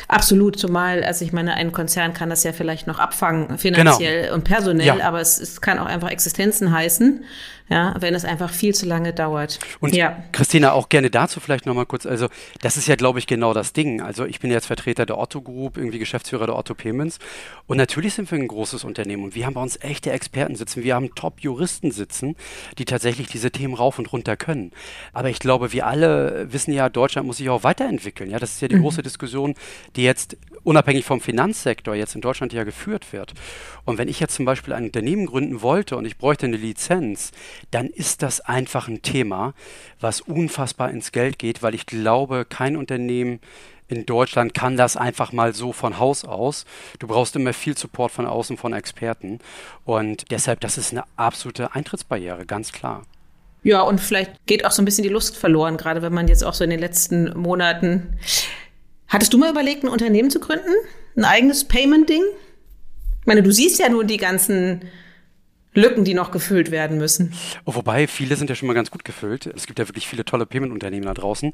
Absolut, zumal, also ich meine, ein Konzern kann das ja vielleicht noch abfangen, finanziell genau. und personell, ja. aber es, es kann auch einfach Existenzen heißen ja, wenn es einfach viel zu lange dauert. Und ja. Christina, auch gerne dazu vielleicht nochmal kurz, also das ist ja, glaube ich, genau das Ding. Also ich bin jetzt Vertreter der Otto Group, irgendwie Geschäftsführer der Otto Payments und natürlich sind wir ein großes Unternehmen und wir haben bei uns echte Experten sitzen, wir haben Top-Juristen sitzen, die tatsächlich diese Themen rauf und runter können. Aber ich glaube, wir alle wissen ja, Deutschland muss sich auch weiterentwickeln. Ja, das ist ja die mhm. große Diskussion, die jetzt unabhängig vom Finanzsektor jetzt in Deutschland ja geführt wird. Und wenn ich jetzt zum Beispiel ein Unternehmen gründen wollte und ich bräuchte eine Lizenz, dann ist das einfach ein Thema, was unfassbar ins Geld geht, weil ich glaube, kein Unternehmen in Deutschland kann das einfach mal so von Haus aus. Du brauchst immer viel Support von außen, von Experten. Und deshalb, das ist eine absolute Eintrittsbarriere, ganz klar. Ja, und vielleicht geht auch so ein bisschen die Lust verloren, gerade wenn man jetzt auch so in den letzten Monaten. Hattest du mal überlegt, ein Unternehmen zu gründen? Ein eigenes Payment-Ding? Ich meine, du siehst ja nur die ganzen Lücken, die noch gefüllt werden müssen. Oh, wobei, viele sind ja schon mal ganz gut gefüllt. Es gibt ja wirklich viele tolle Payment-Unternehmen da draußen.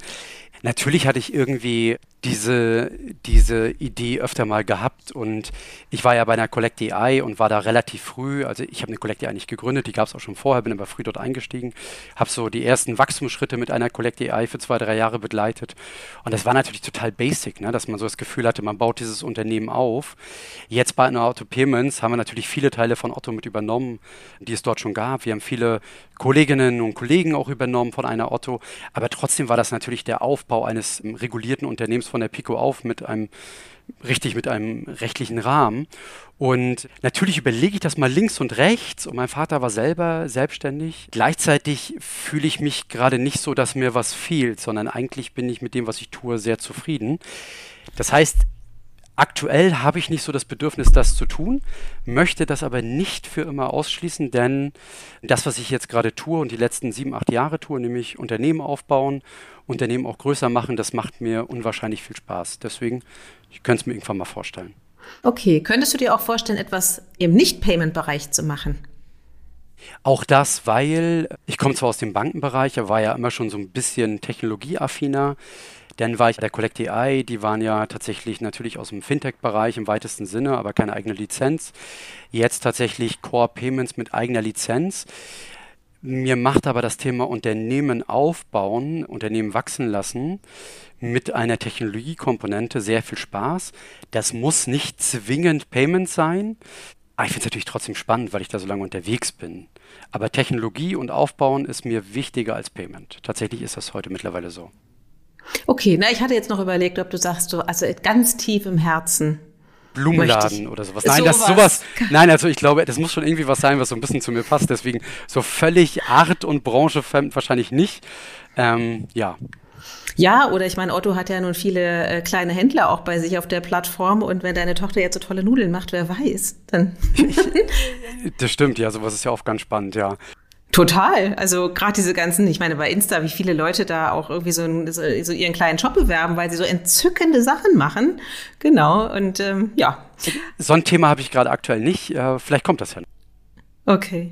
Natürlich hatte ich irgendwie diese, diese Idee öfter mal gehabt und ich war ja bei einer Collect AI und war da relativ früh, also ich habe eine Collect AI nicht gegründet, die gab es auch schon vorher, bin aber früh dort eingestiegen, habe so die ersten Wachstumsschritte mit einer Collect AI für zwei, drei Jahre begleitet und das war natürlich total basic, ne, dass man so das Gefühl hatte, man baut dieses Unternehmen auf. Jetzt bei Auto Payments haben wir natürlich viele Teile von Otto mit übernommen, die es dort schon gab. Wir haben viele Kolleginnen und Kollegen auch übernommen von einer Otto, aber trotzdem war das natürlich der Aufbau eines regulierten Unternehmens von der Pico auf mit einem richtig mit einem rechtlichen Rahmen. Und natürlich überlege ich das mal links und rechts. Und mein Vater war selber selbstständig. Gleichzeitig fühle ich mich gerade nicht so, dass mir was fehlt, sondern eigentlich bin ich mit dem, was ich tue, sehr zufrieden. Das heißt, Aktuell habe ich nicht so das Bedürfnis, das zu tun, möchte das aber nicht für immer ausschließen, denn das, was ich jetzt gerade tue und die letzten sieben, acht Jahre tue, nämlich Unternehmen aufbauen, Unternehmen auch größer machen, das macht mir unwahrscheinlich viel Spaß. Deswegen, ich könnte es mir irgendwann mal vorstellen. Okay, könntest du dir auch vorstellen, etwas im Nicht-Payment-Bereich zu machen? Auch das, weil ich komme zwar aus dem Bankenbereich, aber war ja immer schon so ein bisschen technologieaffiner. Dann war ich der Collect AI, die waren ja tatsächlich natürlich aus dem Fintech-Bereich im weitesten Sinne, aber keine eigene Lizenz. Jetzt tatsächlich Core Payments mit eigener Lizenz. Mir macht aber das Thema Unternehmen aufbauen, Unternehmen wachsen lassen mit einer Technologiekomponente sehr viel Spaß. Das muss nicht zwingend Payment sein. Aber ich finde es natürlich trotzdem spannend, weil ich da so lange unterwegs bin. Aber Technologie und Aufbauen ist mir wichtiger als Payment. Tatsächlich ist das heute mittlerweile so. Okay, na, ich hatte jetzt noch überlegt, ob du sagst, so, also ganz tief im Herzen. Blumenladen oder sowas. Nein, sowas. das sowas. Nein, also ich glaube, das muss schon irgendwie was sein, was so ein bisschen zu mir passt. Deswegen so völlig art- und branchefremd wahrscheinlich nicht. Ähm, ja. Ja, oder ich meine, Otto hat ja nun viele äh, kleine Händler auch bei sich auf der Plattform und wenn deine Tochter jetzt so tolle Nudeln macht, wer weiß, dann. das stimmt, ja, sowas ist ja auch ganz spannend, ja. Total. Also gerade diese ganzen, ich meine bei Insta, wie viele Leute da auch irgendwie so, so, so, ihren kleinen Job bewerben, weil sie so entzückende Sachen machen. Genau. Und ähm, ja. So ein Thema habe ich gerade aktuell nicht. Äh, vielleicht kommt das ja. Okay.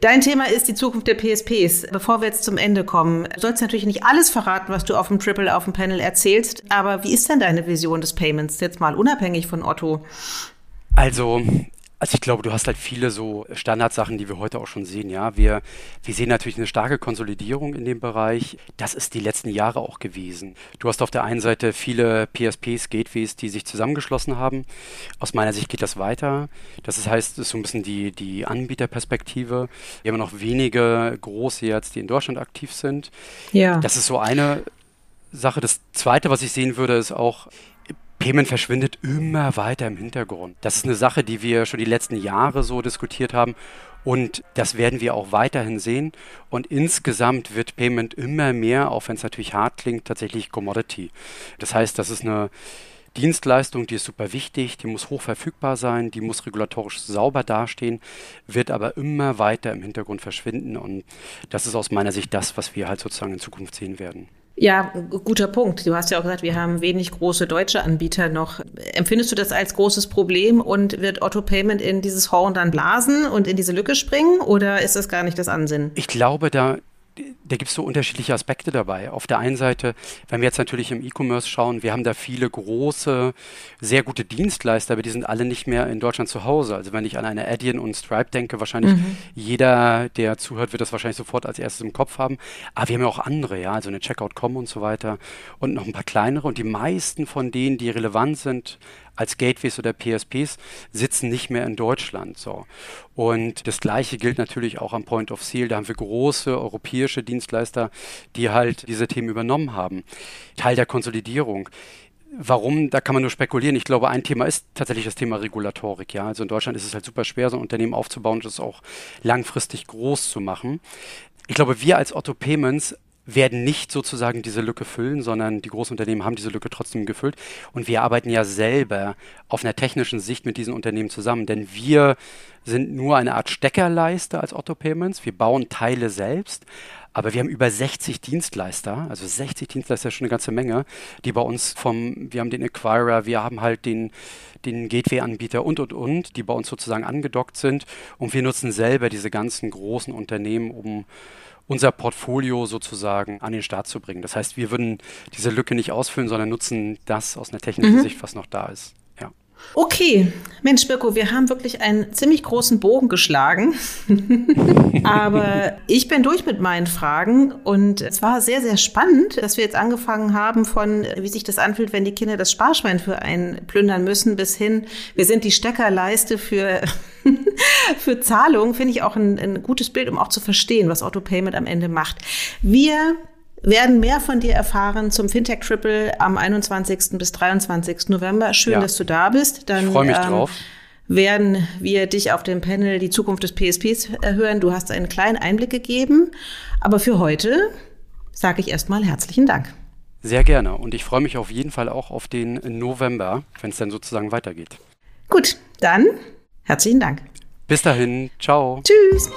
Dein Thema ist die Zukunft der PSPs. Bevor wir jetzt zum Ende kommen, du sollst natürlich nicht alles verraten, was du auf dem Triple, auf dem Panel erzählst. Aber wie ist denn deine Vision des Payments jetzt mal unabhängig von Otto? Also also ich glaube, du hast halt viele so Standardsachen, die wir heute auch schon sehen. Ja, wir, wir sehen natürlich eine starke Konsolidierung in dem Bereich. Das ist die letzten Jahre auch gewesen. Du hast auf der einen Seite viele PSPs, Gateways, die sich zusammengeschlossen haben. Aus meiner Sicht geht das weiter. Das heißt, es ist so ein bisschen die, die Anbieterperspektive. Wir haben noch wenige große jetzt, die in Deutschland aktiv sind. Ja. Das ist so eine Sache. Das Zweite, was ich sehen würde, ist auch, Payment verschwindet immer weiter im Hintergrund. Das ist eine Sache, die wir schon die letzten Jahre so diskutiert haben. Und das werden wir auch weiterhin sehen. Und insgesamt wird Payment immer mehr, auch wenn es natürlich hart klingt, tatsächlich Commodity. Das heißt, das ist eine Dienstleistung, die ist super wichtig, die muss hoch verfügbar sein, die muss regulatorisch sauber dastehen, wird aber immer weiter im Hintergrund verschwinden. Und das ist aus meiner Sicht das, was wir halt sozusagen in Zukunft sehen werden. Ja, guter Punkt. Du hast ja auch gesagt, wir haben wenig große deutsche Anbieter noch. Empfindest du das als großes Problem und wird Otto Payment in dieses Horn dann blasen und in diese Lücke springen oder ist das gar nicht das Ansinnen? Ich glaube, da da gibt es so unterschiedliche Aspekte dabei. Auf der einen Seite, wenn wir jetzt natürlich im E-Commerce schauen, wir haben da viele große, sehr gute Dienstleister, aber die sind alle nicht mehr in Deutschland zu Hause. Also wenn ich an eine Adyen und Stripe denke, wahrscheinlich mhm. jeder, der zuhört, wird das wahrscheinlich sofort als erstes im Kopf haben. Aber wir haben ja auch andere, ja, also eine Checkout.com und so weiter und noch ein paar kleinere. Und die meisten von denen, die relevant sind, als Gateways oder PSPs sitzen nicht mehr in Deutschland. So. Und das Gleiche gilt natürlich auch am Point of Sale. Da haben wir große europäische Dienstleister, die halt diese Themen übernommen haben. Teil der Konsolidierung. Warum, da kann man nur spekulieren. Ich glaube, ein Thema ist tatsächlich das Thema Regulatorik. Ja, also in Deutschland ist es halt super schwer, so ein Unternehmen aufzubauen und es auch langfristig groß zu machen. Ich glaube, wir als Otto Payments werden nicht sozusagen diese Lücke füllen, sondern die Großunternehmen haben diese Lücke trotzdem gefüllt. Und wir arbeiten ja selber auf einer technischen Sicht mit diesen Unternehmen zusammen, denn wir sind nur eine Art Steckerleiste als Otto Payments. Wir bauen Teile selbst, aber wir haben über 60 Dienstleister, also 60 Dienstleister ist schon eine ganze Menge, die bei uns vom, wir haben den Acquirer, wir haben halt den, den Gateway-Anbieter und, und, und, die bei uns sozusagen angedockt sind. Und wir nutzen selber diese ganzen großen Unternehmen, um unser Portfolio sozusagen an den Start zu bringen. Das heißt, wir würden diese Lücke nicht ausfüllen, sondern nutzen das aus einer technischen mhm. Sicht, was noch da ist. Okay, Mensch, Birko, wir haben wirklich einen ziemlich großen Bogen geschlagen. Aber ich bin durch mit meinen Fragen und es war sehr, sehr spannend, dass wir jetzt angefangen haben von, wie sich das anfühlt, wenn die Kinder das Sparschwein für einen plündern müssen, bis hin, wir sind die Steckerleiste für, für Zahlungen, finde ich auch ein, ein gutes Bild, um auch zu verstehen, was Otto Payment am Ende macht. Wir werden mehr von dir erfahren zum Fintech Triple am 21. bis 23. November. Schön, ja. dass du da bist. Dann, ich freue mich ähm, drauf. Werden wir dich auf dem Panel Die Zukunft des PSPs hören. Du hast einen kleinen Einblick gegeben. Aber für heute sage ich erstmal herzlichen Dank. Sehr gerne. Und ich freue mich auf jeden Fall auch auf den November, wenn es dann sozusagen weitergeht. Gut, dann herzlichen Dank. Bis dahin. Ciao. Tschüss.